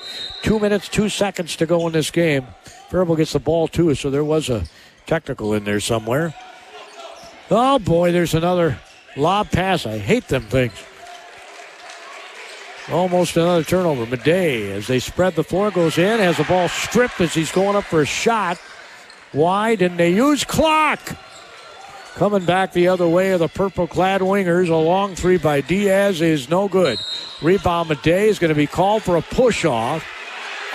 Two minutes, two seconds to go in this game. Faribault gets the ball, too, so there was a technical in there somewhere. Oh, boy, there's another lob pass. I hate them things. Almost another turnover. Madej, as they spread the floor, goes in, has the ball stripped as he's going up for a shot. Wide, and they use clock. Coming back the other way of the purple clad wingers. A long three by Diaz is no good. Rebound Madej is going to be called for a push off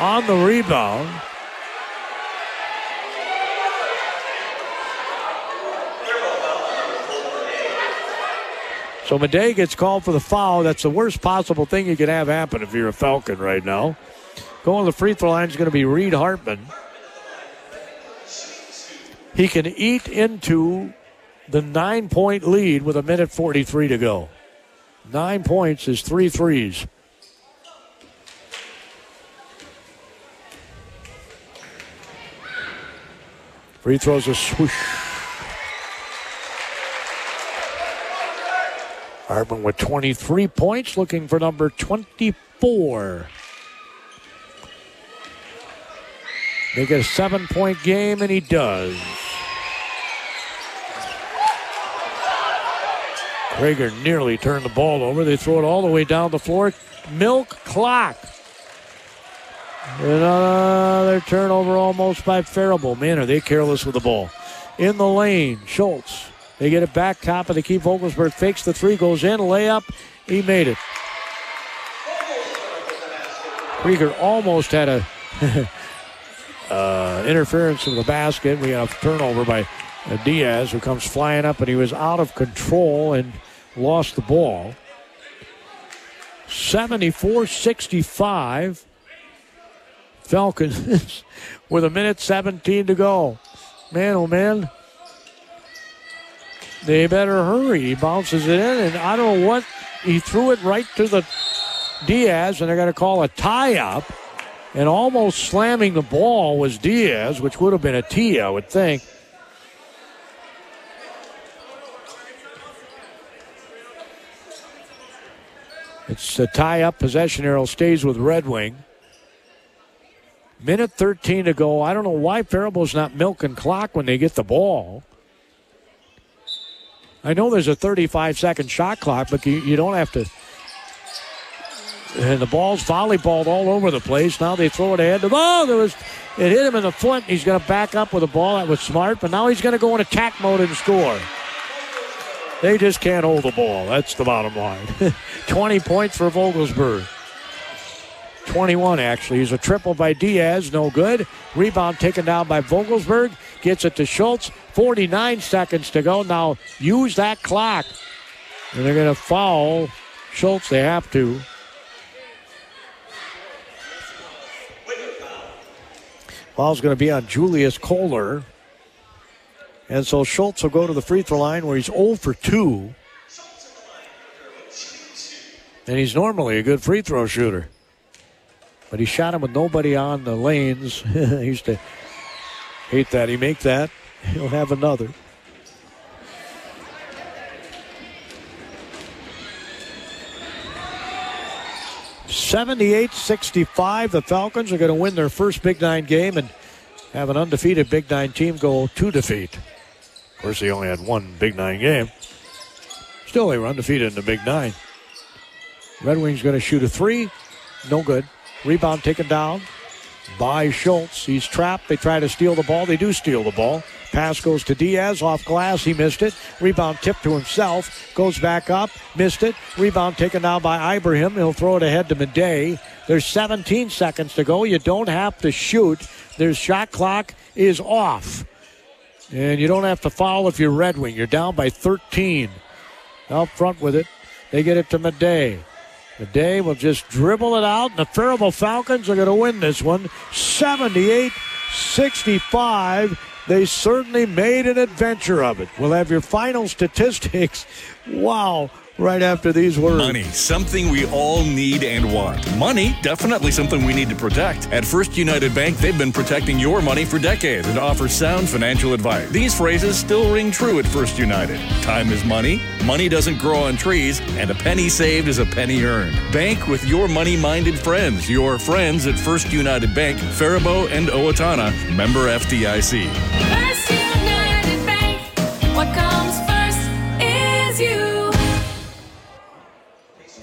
on the rebound. So Madej gets called for the foul. That's the worst possible thing you can have happen if you're a Falcon right now. Going to the free throw line is going to be Reed Hartman. He can eat into the nine point lead with a minute 43 to go. Nine points is three threes. Free throws a swoosh. Hartman with 23 points, looking for number 24. Make it a seven point game, and he does. Krager nearly turned the ball over. They throw it all the way down the floor. Milk clock. Another turnover almost by Faribault. Man, are they careless with the ball. In the lane, Schultz. They get it back top of the key. Vogelsberg fakes the three, goes in, layup. He made it. Krager almost had a [laughs] uh, interference in the basket. We have a turnover by uh, Diaz, who comes flying up, and he was out of control and lost the ball. 74 65. Falcons [laughs] with a minute 17 to go. Man, oh man. They better hurry. He bounces it in, and I don't know what. He threw it right to the Diaz, and they're going to call a tie up. And almost slamming the ball was Diaz, which would have been a tee, I would think. It's a tie up possession arrow stays with Red Wing. Minute 13 to go. I don't know why Faribault's not milking clock when they get the ball. I know there's a 35 second shot clock, but you, you don't have to. And the ball's volleyballed all over the place. Now they throw it ahead. Oh, there was it hit him in the foot. He's going to back up with a ball. That was smart, but now he's going to go in attack mode and score. They just can't hold the ball. That's the bottom line. [laughs] 20 points for Vogelsberg. 21 actually. He's a triple by Diaz, no good. Rebound taken down by Vogelsberg. Gets it to Schultz. 49 seconds to go. Now use that clock. And they're going to foul Schultz. They have to. Foul's going to be on Julius Kohler. And so Schultz will go to the free throw line where he's 0 for 2. And he's normally a good free throw shooter. But he shot him with nobody on the lanes. [laughs] he used to hate that. He make that. He'll have another. Seventy-eight sixty-five. The Falcons are going to win their first Big Nine game and have an undefeated Big Nine team go to defeat. Of course, they only had one Big Nine game. Still, they were undefeated in the Big Nine. Red Wings going to shoot a three. No good. Rebound taken down by Schultz. He's trapped. They try to steal the ball. They do steal the ball. Pass goes to Diaz off glass. He missed it. Rebound tipped to himself. Goes back up. Missed it. Rebound taken down by Ibrahim. He'll throw it ahead to Madej. There's 17 seconds to go. You don't have to shoot. Their shot clock is off. And you don't have to foul if you're Red Wing. You're down by 13. Out front with it. They get it to Madej. Madej will just dribble it out, and the Faribault Falcons are going to win this one 78 65. They certainly made an adventure of it. We'll have your final statistics. Wow. Right after these words. Money, something we all need and want. Money, definitely something we need to protect. At First United Bank, they've been protecting your money for decades and offer sound financial advice. These phrases still ring true at First United. Time is money, money doesn't grow on trees, and a penny saved is a penny earned. Bank with your money minded friends, your friends at First United Bank, Faribault and Owatonna, member FDIC. First United Bank. What comes first is you.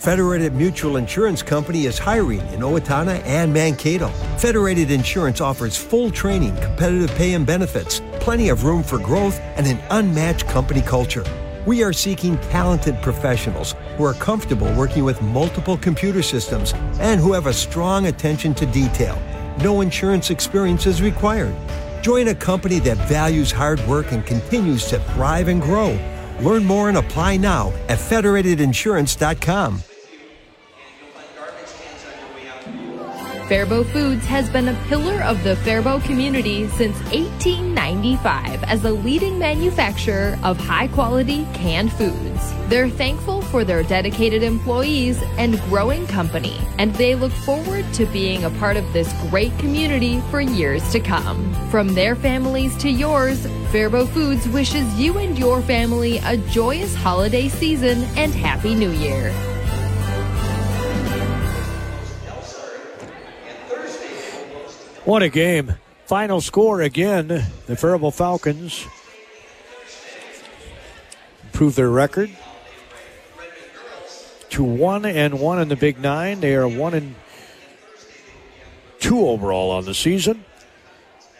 Federated Mutual Insurance Company is hiring in Owatonna and Mankato. Federated Insurance offers full training, competitive pay and benefits, plenty of room for growth, and an unmatched company culture. We are seeking talented professionals who are comfortable working with multiple computer systems and who have a strong attention to detail. No insurance experience is required. Join a company that values hard work and continues to thrive and grow. Learn more and apply now at federatedinsurance.com. Faribault Foods has been a pillar of the Faribault community since 1895 as a leading manufacturer of high quality canned foods. They're thankful for their dedicated employees and growing company, and they look forward to being a part of this great community for years to come. From their families to yours, Faribault Foods wishes you and your family a joyous holiday season and Happy New Year. What a game. Final score again the Faribault Falcons improve their record to one and one in the Big Nine. They are one and two overall on the season.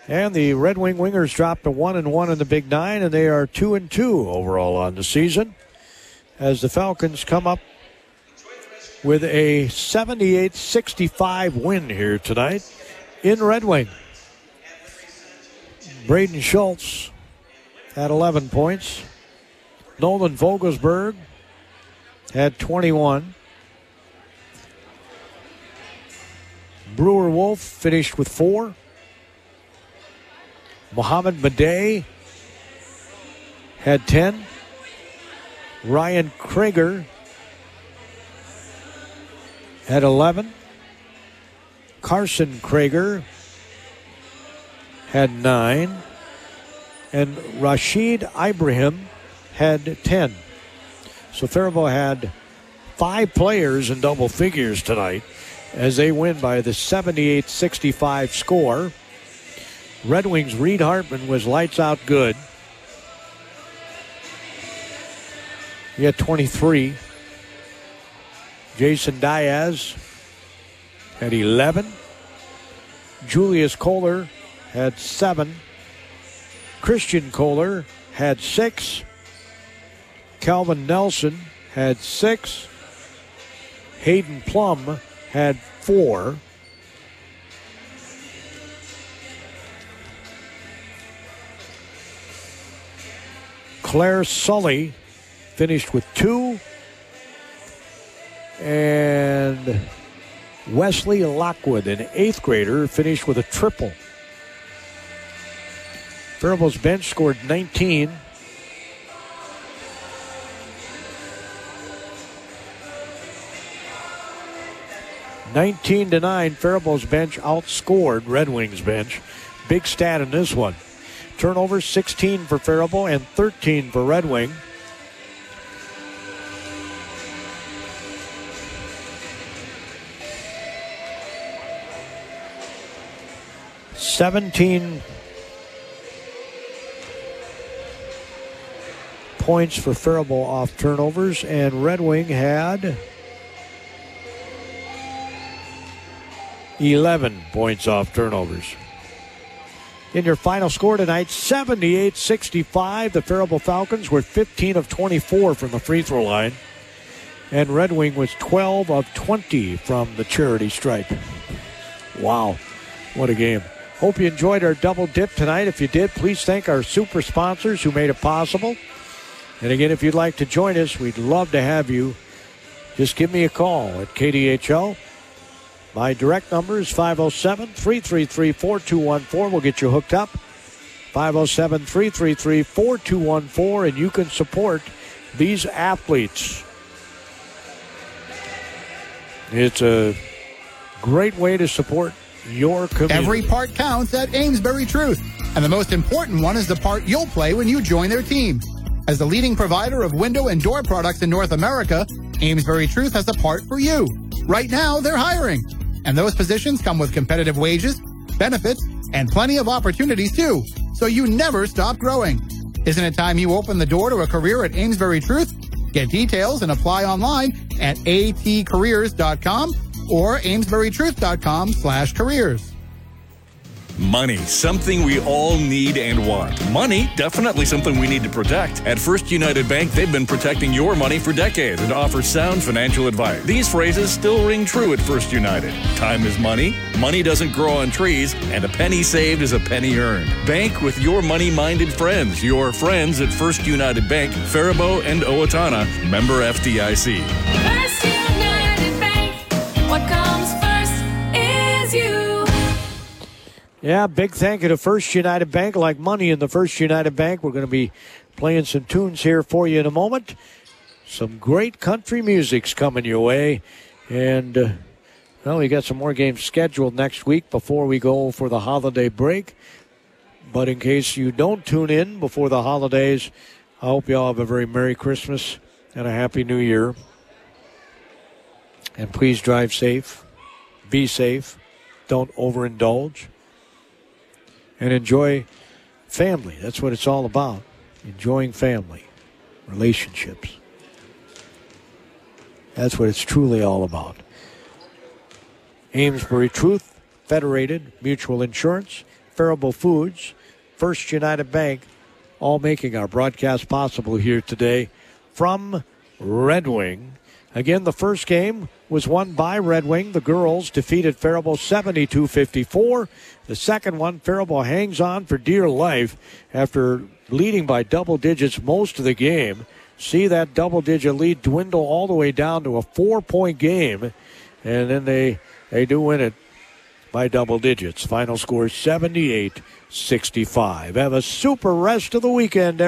And the Red Wing Wingers dropped to one and one in the Big Nine, and they are two and two overall on the season. As the Falcons come up with a 78-65 win here tonight in Red Wing. Braden Schultz had 11 points. Nolan Vogelsberg had 21. Brewer Wolf finished with four. Mohammed Madej had 10. Ryan Krager had 11. Carson Krager had 9. And Rashid Ibrahim had 10. So Faribault had five players in double figures tonight as they win by the 78 65 score. Red Wings' Reed Hartman was lights out good. He had 23. Jason Diaz had 11. Julius Kohler had 7. Christian Kohler had 6. Calvin Nelson had 6. Hayden Plum had 4. Claire Sully finished with two. And Wesley Lockwood, an eighth grader, finished with a triple. Faribault's bench scored 19. Nineteen to nine, Faribault's bench outscored Red Wings bench. Big stat in this one. Turnovers 16 for Faribault and 13 for Red Wing. Seventeen points for Faribault off turnovers, and Red Wing had 11 points off turnovers. In your final score tonight, 78 65. The Faribault Falcons were 15 of 24 from the free throw line, and Red Wing was 12 of 20 from the charity stripe. Wow, what a game. Hope you enjoyed our double dip tonight. If you did, please thank our super sponsors who made it possible. And again, if you'd like to join us, we'd love to have you. Just give me a call at KDHL. My direct number is 507 333 4214. We'll get you hooked up. 507 333 4214, and you can support these athletes. It's a great way to support your community. Every part counts at Amesbury Truth. And the most important one is the part you'll play when you join their team. As the leading provider of window and door products in North America, Amesbury Truth has a part for you. Right now, they're hiring. And those positions come with competitive wages, benefits, and plenty of opportunities too. So you never stop growing. Isn't it time you open the door to a career at Amesbury Truth? Get details and apply online at atcareers.com or amesburytruth.com slash careers. Money, something we all need and want. Money, definitely something we need to protect. At First United Bank, they've been protecting your money for decades and offer sound financial advice. These phrases still ring true at First United. Time is money, money doesn't grow on trees, and a penny saved is a penny earned. Bank with your money minded friends, your friends at First United Bank, Faribault and Owatonna, member FDIC. First United Bank. What comes first is you. Yeah, big thank you to First United Bank. Like money in the First United Bank, we're going to be playing some tunes here for you in a moment. Some great country music's coming your way. And, uh, well, we got some more games scheduled next week before we go for the holiday break. But in case you don't tune in before the holidays, I hope you all have a very Merry Christmas and a Happy New Year. And please drive safe, be safe, don't overindulge. and enjoy family. That's what it's all about. Enjoying family, relationships. That's what it's truly all about. Amesbury Truth, Federated, Mutual Insurance, Faribault Foods, First United Bank, all making our broadcast possible here today from Red Wing. Again, the first game was won by Red Wing. The girls defeated Faribault 72 54. The second one, Faribault hangs on for dear life after leading by double digits most of the game. See that double digit lead dwindle all the way down to a four point game. And then they, they do win it by double digits. Final score 78 65. Have a super rest of the weekend,